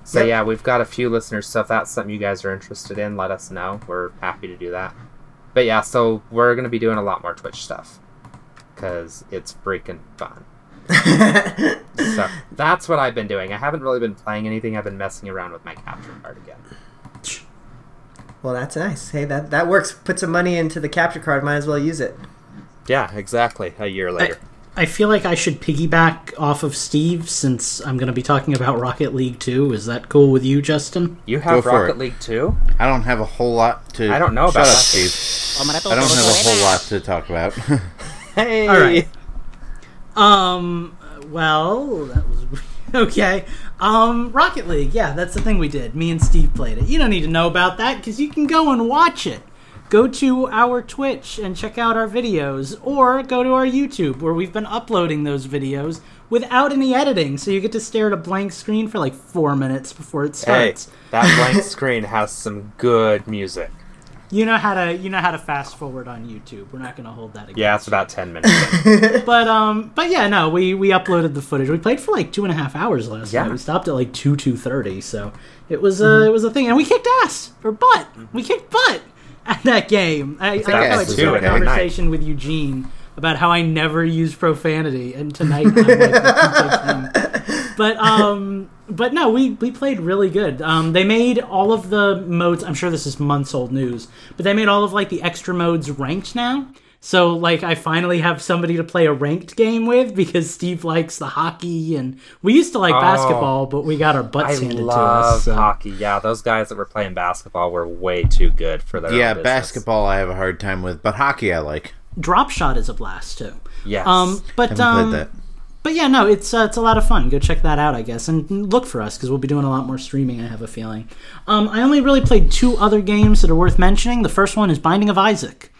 So Yep. yeah, we've got a few listeners. So if that's something you guys are interested in, let us know. We're happy to do that. But yeah, so we're gonna be doing a lot more Twitch stuff because it's freaking fun. so that's what I've been doing. I haven't really been playing anything. I've been messing around with my capture card again. Well, that's nice. Hey, that that works. Put some money into the capture card. Might as well use it. Yeah, exactly. A year later. I feel like I should piggyback off of Steve since I'm going to be talking about Rocket League too. Is that cool with you, Justin? you have for Rocket it. League too? I don't have a whole lot to. I don't know Shut about up, that. Steve. I don't have a whole lot to talk about. Hey. All right. Um. Well, that was okay. Um, Rocket League. Yeah, that's the thing we did. Me and Steve played it. You don't need to know about that because you can go and watch it. Go to our Twitch and check out our videos, or go to our YouTube where we've been uploading those videos without any editing, so you get to stare at a blank screen for like four minutes before it starts. Hey, that blank screen has some good music. You know how to you know how to fast forward on YouTube. We're not going to hold that against. Yeah, it's about ten minutes. But um, but yeah, no, we we uploaded the footage. We played for like two and a half hours last Yeah. night. We stopped at like two two thirty, so it was uh, it was a thing, and we kicked ass or butt. We kicked butt at that game. I, I, I had a okay. conversation with Eugene about how I never use profanity, and tonight I'm like the complete thing. But um, but no, we we played really good. Um, they made all of the modes. I'm sure this is months old news, but they made all of like the extra modes ranked now. So like I finally have somebody to play a ranked game with because Steve likes the hockey and we used to like Oh. basketball, but we got our I butts handed to love us. so- hockey. Yeah, those guys that were playing basketball were way too good for their yeah, own basketball I have a hard time with, but hockey I like. Drop shot is a blast too. Yes. Um, but Haven't um, played that. but yeah, no, it's uh, it's a lot of fun. Go check that out, I guess, and look for us because we'll be doing a lot more streaming. I have a feeling. Um, I only really played two other games that are worth mentioning. The first one is Binding of Isaac.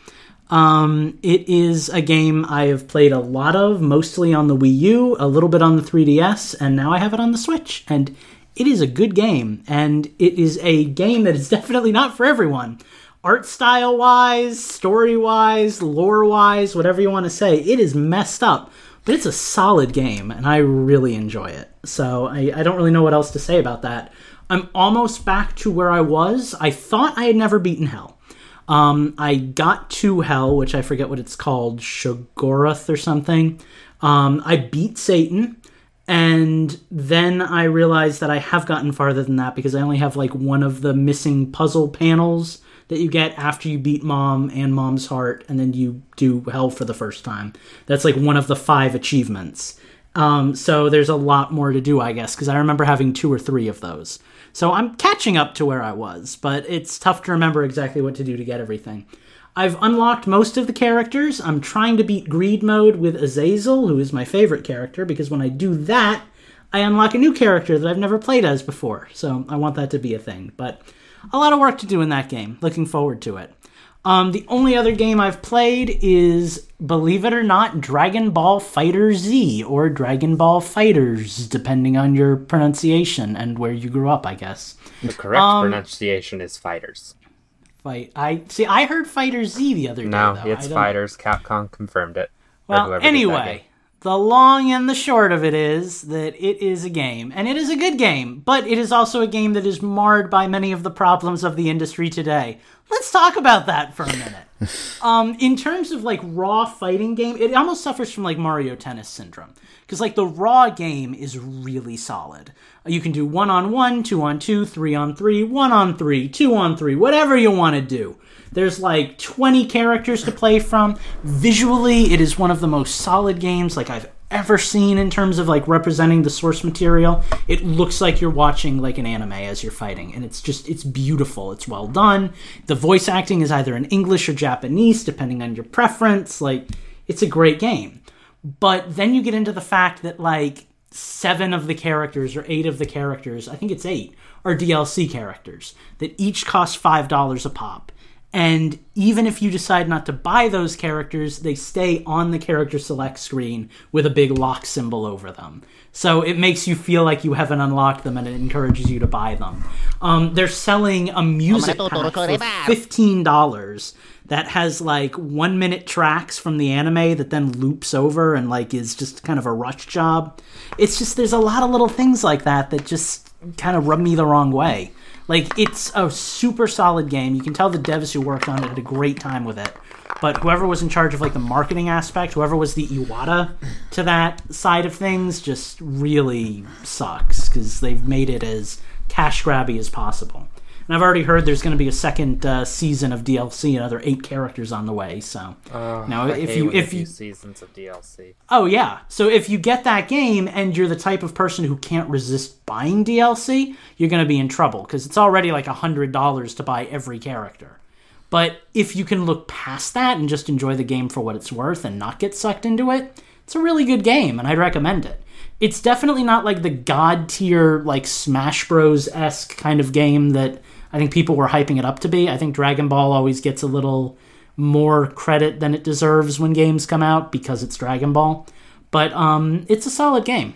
Um, it is a game I have played a lot of, mostly on the Wii U, a little bit on the 3DS, and now I have it on the Switch. And it is a good game, and it is a game that is definitely not for everyone. Art style wise, story wise, lore wise, whatever you want to say, it is messed up, but it's a solid game, and I really enjoy it. So I, I don't really know what else to say about that. I'm almost back to where I was. I thought I had never beaten Hell. Um, I got to Hell, which I forget what it's called, Shoggorath or something. Um, I beat Satan, and then I realized that I have gotten farther than that because I only have like one of the missing puzzle panels that you get after you beat Mom and Mom's Heart, and then you do Hell for the first time. That's like one of the five achievements. Um, so there's a lot more to do, I guess, because I remember having two or three of those. So I'm catching up to where I was, but it's tough to remember exactly what to do to get everything. I've unlocked most of the characters. I'm trying to beat Greed Mode with Azazel, who is my favorite character, because when I do that, I unlock a new character that I've never played as before. So I want that to be a thing. But a lot of work to do in that game. Looking forward to it. Um, the only other game I've played is, believe it or not, Dragon Ball Fighter Z or Dragon Ball Fighters, depending on your pronunciation and where you grew up, I guess. the correct um, pronunciation is fighters. Fight. I see. I heard Fighter Z the other day. No, though. it's fighters. Capcom confirmed it. Well, anyway. The long and the short of it is that it is a game, and it is a good game, but it is also a game that is marred by many of the problems of the industry today. Let's talk about that for a minute. um, in terms of like raw fighting game, it almost suffers from like Mario Tennis syndrome because like the raw game is really solid. You can do one on one, two on two, three on three, one on three, two on three, whatever you want to do. There's like 20 characters to play from. Visually, it is one of the most solid games like I've ever seen in terms of like representing the source material. It looks like you're watching like an anime as you're fighting and it's just it's beautiful. It's well done. The voice acting is either in English or Japanese depending on your preference. Like it's a great game. But then you get into the fact that like 7 of the characters or 8 of the characters, I think it's 8, are DLC characters that each cost $5 a pop And even if you decide not to buy those characters, they stay on the character select screen with a big lock symbol over them. So it makes you feel like you haven't unlocked them and it encourages you to buy them. Um, they're selling a music pack for $15 that has like one minute tracks from the anime that then loops over and like is just kind of a rush job. It's just, there's a lot of little things like that that just kind of rub me the wrong way. Like it's a super solid game. You can tell the devs who worked on it had a great time with it. But whoever was in charge of like the marketing aspect, whoever was the Iwata to that side of things, just really sucks because they've made it as cash grabby as possible. And I've already heard there's going to be a second uh, season of DLC, another eight characters on the way. So Uh, now, I if you if you seasons of DLC. Oh yeah. So if you get that game and you're the type of person who can't resist buying DLC, you're going to be in trouble because it's already like a hundred dollars to buy every character. But if you can look past that and just enjoy the game for what it's worth and not get sucked into it, it's a really good game and I'd recommend it. It's definitely not like the god tier like Smash Bros esque kind of game that I think people were hyping it up to be. I think Dragon Ball always gets a little more credit than it deserves when games come out because it's Dragon Ball. But um, it's a solid game.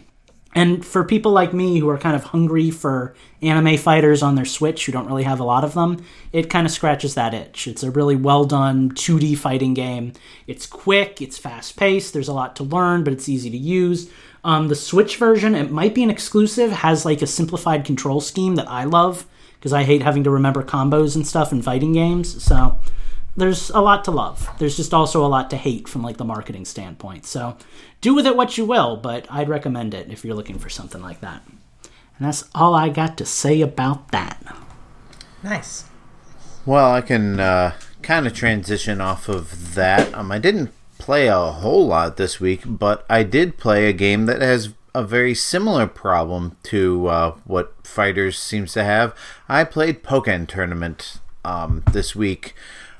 And for people like me who are kind of hungry for anime fighters on their Switch, who don't really have a lot of them, it kind of scratches that itch. It's a really well done 2D fighting game. It's quick, it's fast paced, there's a lot to learn, but it's easy to use. Um, the Switch version, it might be an exclusive, has like a simplified control scheme that I love because I hate having to remember combos and stuff in fighting games. So there's a lot to love. There's just also a lot to hate from like the marketing standpoint. So do with it what you will, but I'd recommend it if you're looking for something like that. And that's all I got to say about that. Nice. Well, I can uh, kind of transition off of that. Um, I didn't play a whole lot this week, but I did play a game that has a very similar problem to uh, what FighterZ seems to have. I played Pokken Tournament um, this week.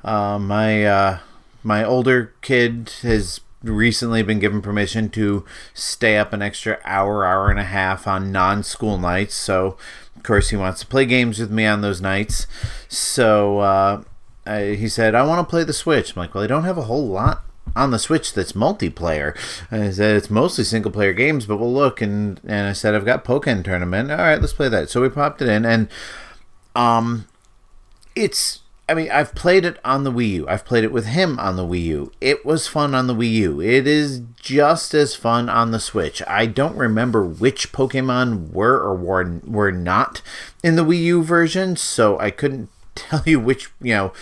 Uh, my uh, my older kid has recently been given permission to stay up an extra hour, hour and a half on non-school nights. So, of course, he wants to play games with me on those nights. So uh, I, he said, "I want to play the Switch." I'm like, "Well, I don't have a whole lot on the Switch that's multiplayer. I said it's mostly single player games, but we'll look and and I said I've got Pokken tournament. All right, let's play that. So we popped it in and um it's I mean, I've played it on the Wii U. I've played it with him on the Wii U. It was fun on the Wii U. It is just as fun on the Switch. I don't remember which Pokemon were or were, were not in the Wii U version, so I couldn't tell you which, you know,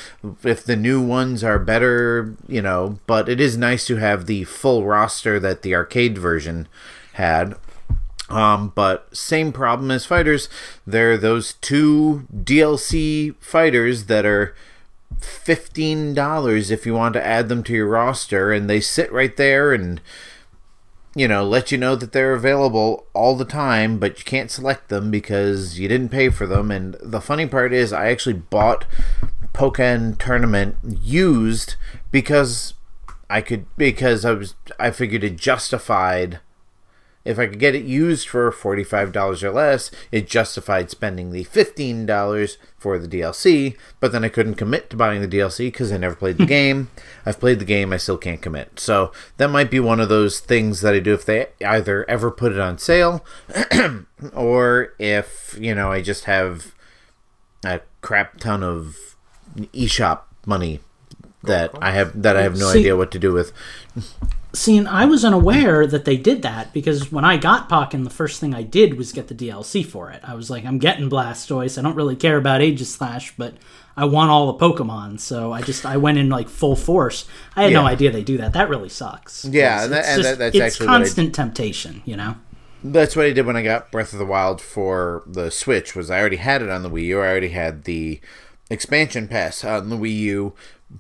if the new ones are better, you know, but it is nice to have the full roster that the arcade version had. Um, but same problem as FighterZ. There are those two DLC fighters that are fifteen dollars if you want to add them to your roster, and they sit right there and you know let you know that they're available all the time, but you can't select them because you didn't pay for them. And the funny part is, I actually bought Pokken Tournament used because I could because I was I figured it justified if I could get it used for $45 or less, it justified spending the $15 for the DLC, but then I couldn't commit to buying the DLC because I never played the game. I've played the game, I still can't commit. So that might be one of those things that I do if they either ever put it on sale or if, you know, I just have a crap ton of eShop money that oh, I have that I have no See- idea what to do with. See, I was unaware that they did that because when I got Pokken, the first thing I did was get the DLC for it. I was like, I'm getting Blastoise. I don't really care about Aegislash, but I want all the Pokemon, so I just I went in like full force. I had no idea they do that. That really sucks. Yeah, and that- it's and just- that- that's it's actually constant temptation, you know. That's what I did when I got Breath of the Wild for the Switch. Was I already had it on the Wii U? I already had the expansion pass on the Wii U,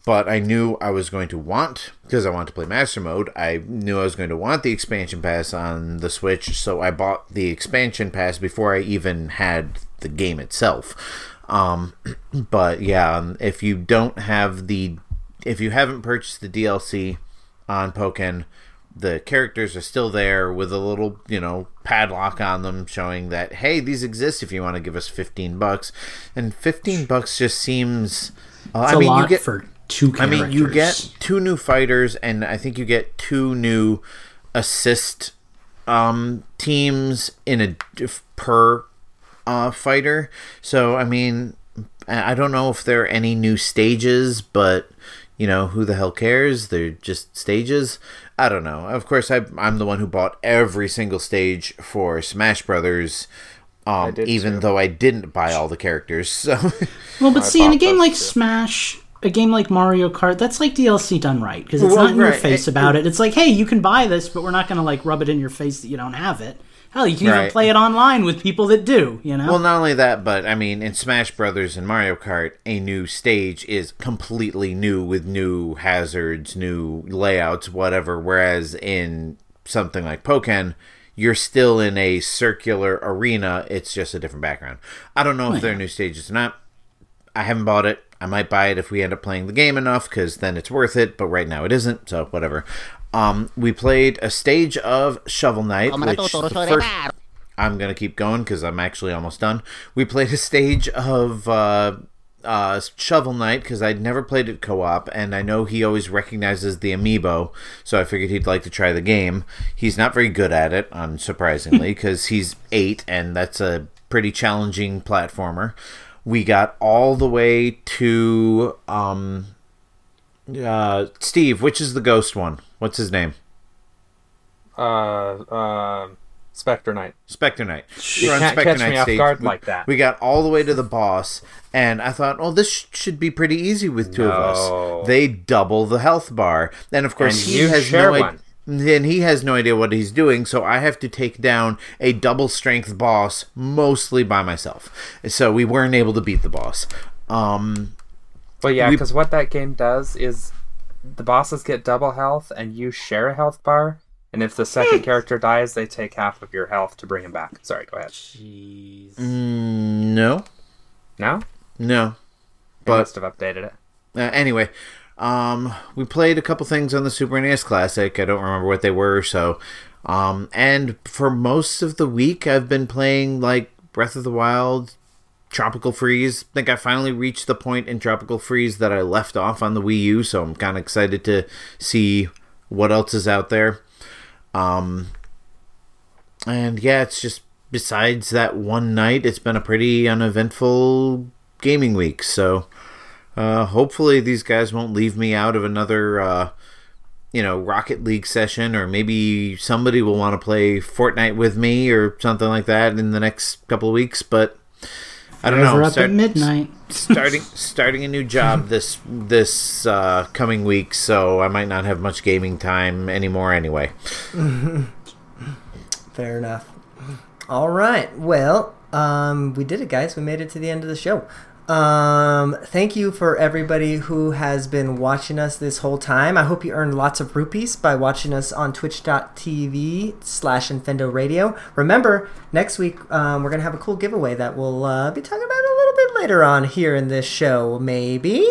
but I knew I was going to want because I want to play Master Mode. I knew I was going to want the expansion pass on the Switch, so I bought the expansion pass before I even had the game itself. Um, but yeah, um, if you don't have the, if you haven't purchased the DLC on Pokken, the characters are still there with a little, you know, padlock on them showing that hey, these exist if you want to give us 15 bucks. And 15 bucks just seems uh, It's I a mean, lot you get for two I mean, you get two new fighters, and I think you get two new assist um, teams in a per uh, fighter. So, I mean, I I don't know if there are any new stages, but you know, who the hell cares? They're just stages. I don't know. Of course, I, I'm the one who bought every single stage for Smash Brothers. Um, even too. though I didn't buy all the characters, so Well, but I see, in a game like too. Smash, a game like Mario Kart, that's like DLC done right because it's Well, not in your face it- about it. It's like, hey, you can buy this, but we're not going to like rub it in your face that you don't have it. Hell, you can even play it online with people that do. You know. Well, not only that, but I mean, in Smash Brothers and Mario Kart, a new stage is completely new with new hazards, new layouts, whatever. Whereas in something like Pokken, you're still in a circular arena. It's just a different background. I don't know if there are new stages or not. I haven't bought it. I might buy it if we end up playing the game enough, because then it's worth it. But right now it isn't. So whatever. Um, we played a stage of Shovel Knight, which the first, I'm gonna keep going because I'm actually almost done. We played a stage of uh, uh, Shovel Knight because I'd never played it co-op, and I know he always recognizes the amiibo, so I figured he'd like to try the game. He's not very good at it, unsurprisingly, because he's eight, and that's a pretty challenging platformer. We got all the way to um, uh, Steve. Which is the ghost one? What's his name? Uh, uh, Spectre Knight. Spectre Knight. You We're can't Spectre catch me Knight off guard We- like that. We got all the way to the boss, and I thought, oh, this sh- should be pretty easy with two of us. They double the health bar, and of course And he has no one. Idea. And he has no idea what he's doing, so I have to take down a double strength boss mostly by myself. So we weren't able to beat the boss. Um, But yeah, because what that game does is the bosses get double health and you share a health bar. And if the second character dies, they take half of your health to bring him back. Sorry, go ahead. Jeez. mm, no, No? no. They But- must have updated it. Uh, anyway, um, we played a couple things on the Super NES Classic. I don't remember what they were, so. Um, and for most of the week, I've been playing like Breath of the Wild, Tropical Freeze. I think I finally reached the point in Tropical Freeze that I left off on the Wii U, so I'm kind of excited to see what else is out there. Um, and yeah, it's just besides that one night, it's been a pretty uneventful gaming week. So uh, hopefully these guys won't leave me out of another, uh, you know, Rocket League session, or maybe somebody will want to play Fortnite with me or something like that in the next couple of weeks. But I don't Over know. up Start- at midnight. starting starting a new job this this uh, coming week, so I might not have much gaming time anymore. Anyway, Fair enough. All right. Well, um, we did it, guys. We made it to the end of the show. Um, thank you for everybody who has been watching us this whole time. I hope you earned lots of rupees by watching us on twitch.tv slash Infendo Radio. Remember, next week um, we're going to have a cool giveaway that we'll uh, be talking about later on here in this show, maybe.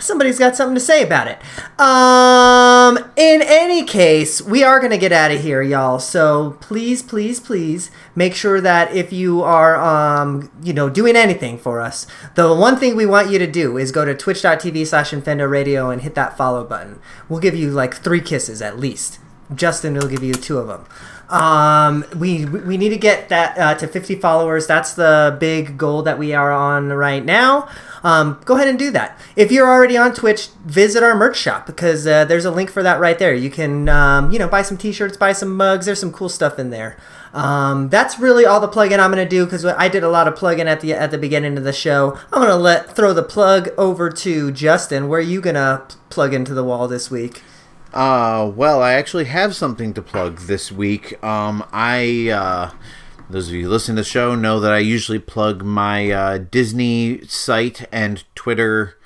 Somebody's got something to say about it. Um, in any case, we are going to get out of here, y'all. So please, please, please make sure that if you are, um, you know, doing anything for us, the one thing we want you to do is go to twitch.tv slash Radio and hit that follow button. We'll give you like three kisses at least. Justin will give you two of them. Um, we we need to get that uh, to 50 followers. That's the big goal that we are on right now. Um, go ahead and do that. If you're already on Twitch, visit our merch shop because uh, there's a link for that right there. You can um, you know buy some T-shirts, buy some mugs. There's some cool stuff in there. Um, that's really all the plug-in I'm gonna do because I did a lot of plug-in at the at the beginning of the show. I'm gonna let throw the plug over to Justin. Where are you gonna plug into the wall this week? Uh, well, I actually have something to plug this week. Um, I uh, those of you who listen to the show know that I usually plug my uh, Disney site and Twitter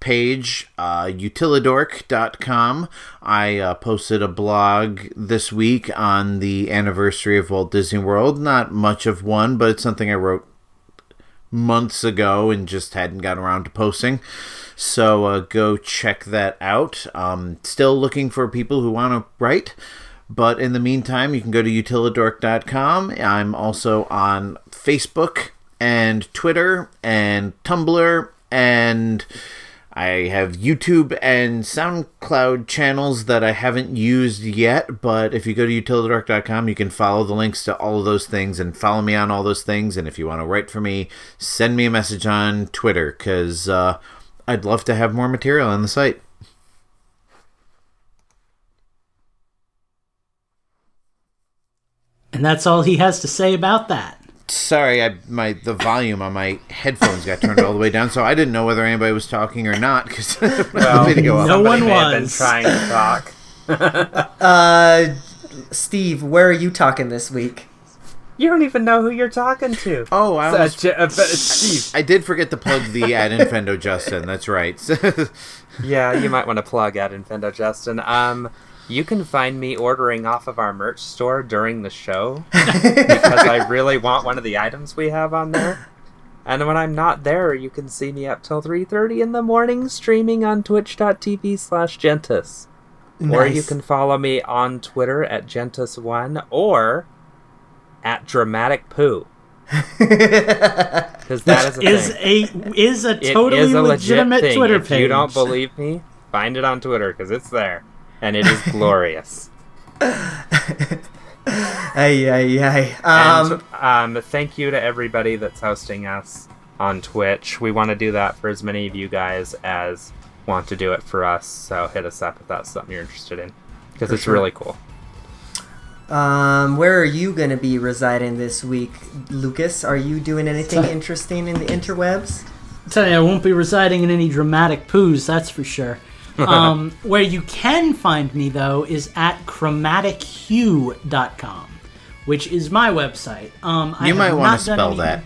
page, uh, utilidork.com. I uh, posted a blog this week on the anniversary of Walt Disney World. Not much of one, but it's something I wrote months ago and just hadn't gotten around to posting. So uh, go check that out. Um, still looking for people who want to write, But in the meantime, you can go to utilidork.com. I'm also on Facebook and Twitter and Tumblr and I have YouTube and SoundCloud channels that I haven't used yet, but if you go to utilidork.com, you can follow the links to all of those things and follow me on all those things. And if you want to write for me, send me a message on Twitter because uh, I'd love to have more material on the site. And that's all he has to say about that. Sorry, I my the volume on my headphones got turned all the way down, so I didn't know whether anybody was talking or not because Well, the video no Somebody one may have been was. trying to talk. Uh, Steve, where are you talking this week? You don't even know who you're talking to. Oh, I was J- uh, but, Steve. I did forget to plug the ad Infendo Justin. That's right. Yeah, you might want to plug at Infendo Justin. Um, you can find me ordering off of our merch store during the show because I really want one of the items we have on there. And when I'm not there, you can see me up till 3:30 in the morning streaming on twitch.tv slash gentis. Or you can follow me on Twitter at gentis1 or at dramatic poo. Because that is a Is thing. a is a totally is a legitimate thing. Twitter if page. you don't believe me, find it on Twitter because it's there, and it is glorious. Ay, ay, ay. Um, and um, thank you to everybody that's hosting us on Twitch. We want to do that for as many of you guys as want to do it for us. So hit us up if that's something you're interested in because it's sure. really cool. Um, where are you going to be residing this week, Lucas? Are you doing anything interesting in the interwebs? tell you, I won't be residing in any dramatic poos, that's for sure. Um, where you can find me, though, is at chromatichue.com, which is my website. Um, I you have might want to spell any- that.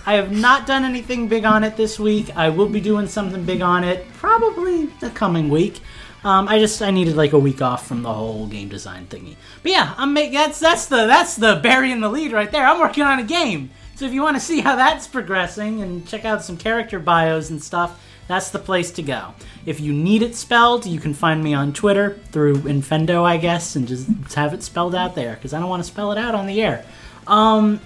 I have not done anything big on it this week. I will be doing something big on it probably the coming week. Um, I just I needed like a week off from the whole game design thingy. But yeah, I'm make, that's that's the that's the burying the lead right there. I'm working on a game. So if you want to see how that's progressing and check out some character bios and stuff, that's the place to go. If you need it spelled, you can find me on Twitter through Infendo, I guess, and just have it spelled out there because I don't want to spell it out on the air. Um,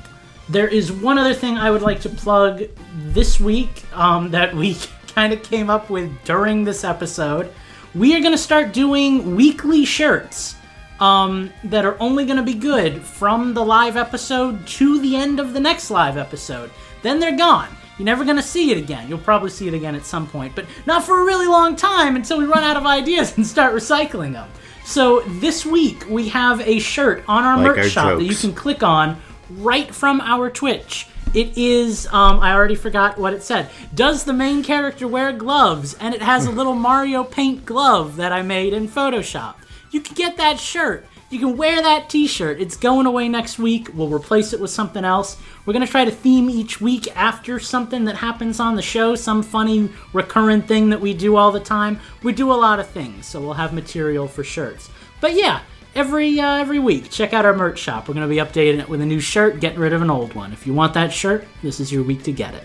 there is one other thing I would like to plug this week um, that we kind of came up with during this episode. We are going to start doing weekly shirts um, that are only going to be good from the live episode to the end of the next live episode. Then they're gone. You're never going to see it again. You'll probably see it again at some point, but not for a really long time until we run out of ideas and start recycling them. So this week we have a shirt on our Like merch our shop that you can click on right from our Twitch. It is, um, I already forgot what it said. Does the main character wear gloves? And it has a little Mario paint glove that I made in Photoshop. You can get that shirt. You can wear that t shirt. It's going away next week. We'll replace it with something else. We're going to try to theme each week after something that happens on the show, some funny recurrent thing that we do all the time. We do a lot of things, so we'll have material for shirts. But yeah, every uh, every week. Check out our merch shop. We're going to be updating it with a new shirt, getting rid of an old one. If you want that shirt, this is your week to get it.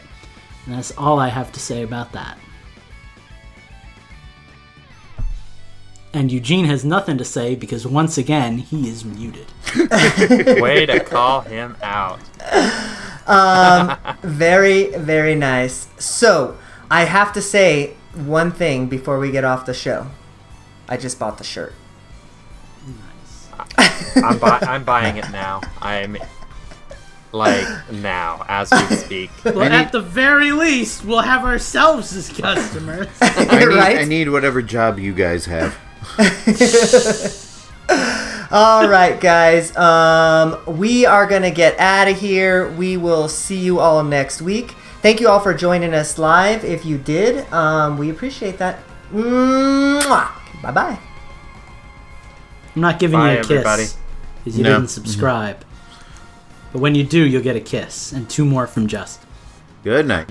And that's all I have to say about that. And Eugene has nothing to say because once again he is muted. Way to call him out. Very, very nice. So, I have to say one thing before we get off the show. I just bought the shirt. I'm, bu- I'm buying it now. I'm like now as we speak. Well, I need- at the very least, we'll have ourselves as customers. I need, right? I need whatever job you guys have. All right, guys. Um, we are gonna get out of here. We will see you all next week. Thank you all for joining us live. If you did, um, we appreciate that. Bye bye. I'm not giving Bye, you a kiss everybody. because you No. didn't mm-hmm. subscribe. But when you do, you'll get a kiss and two more from Justin. Good night.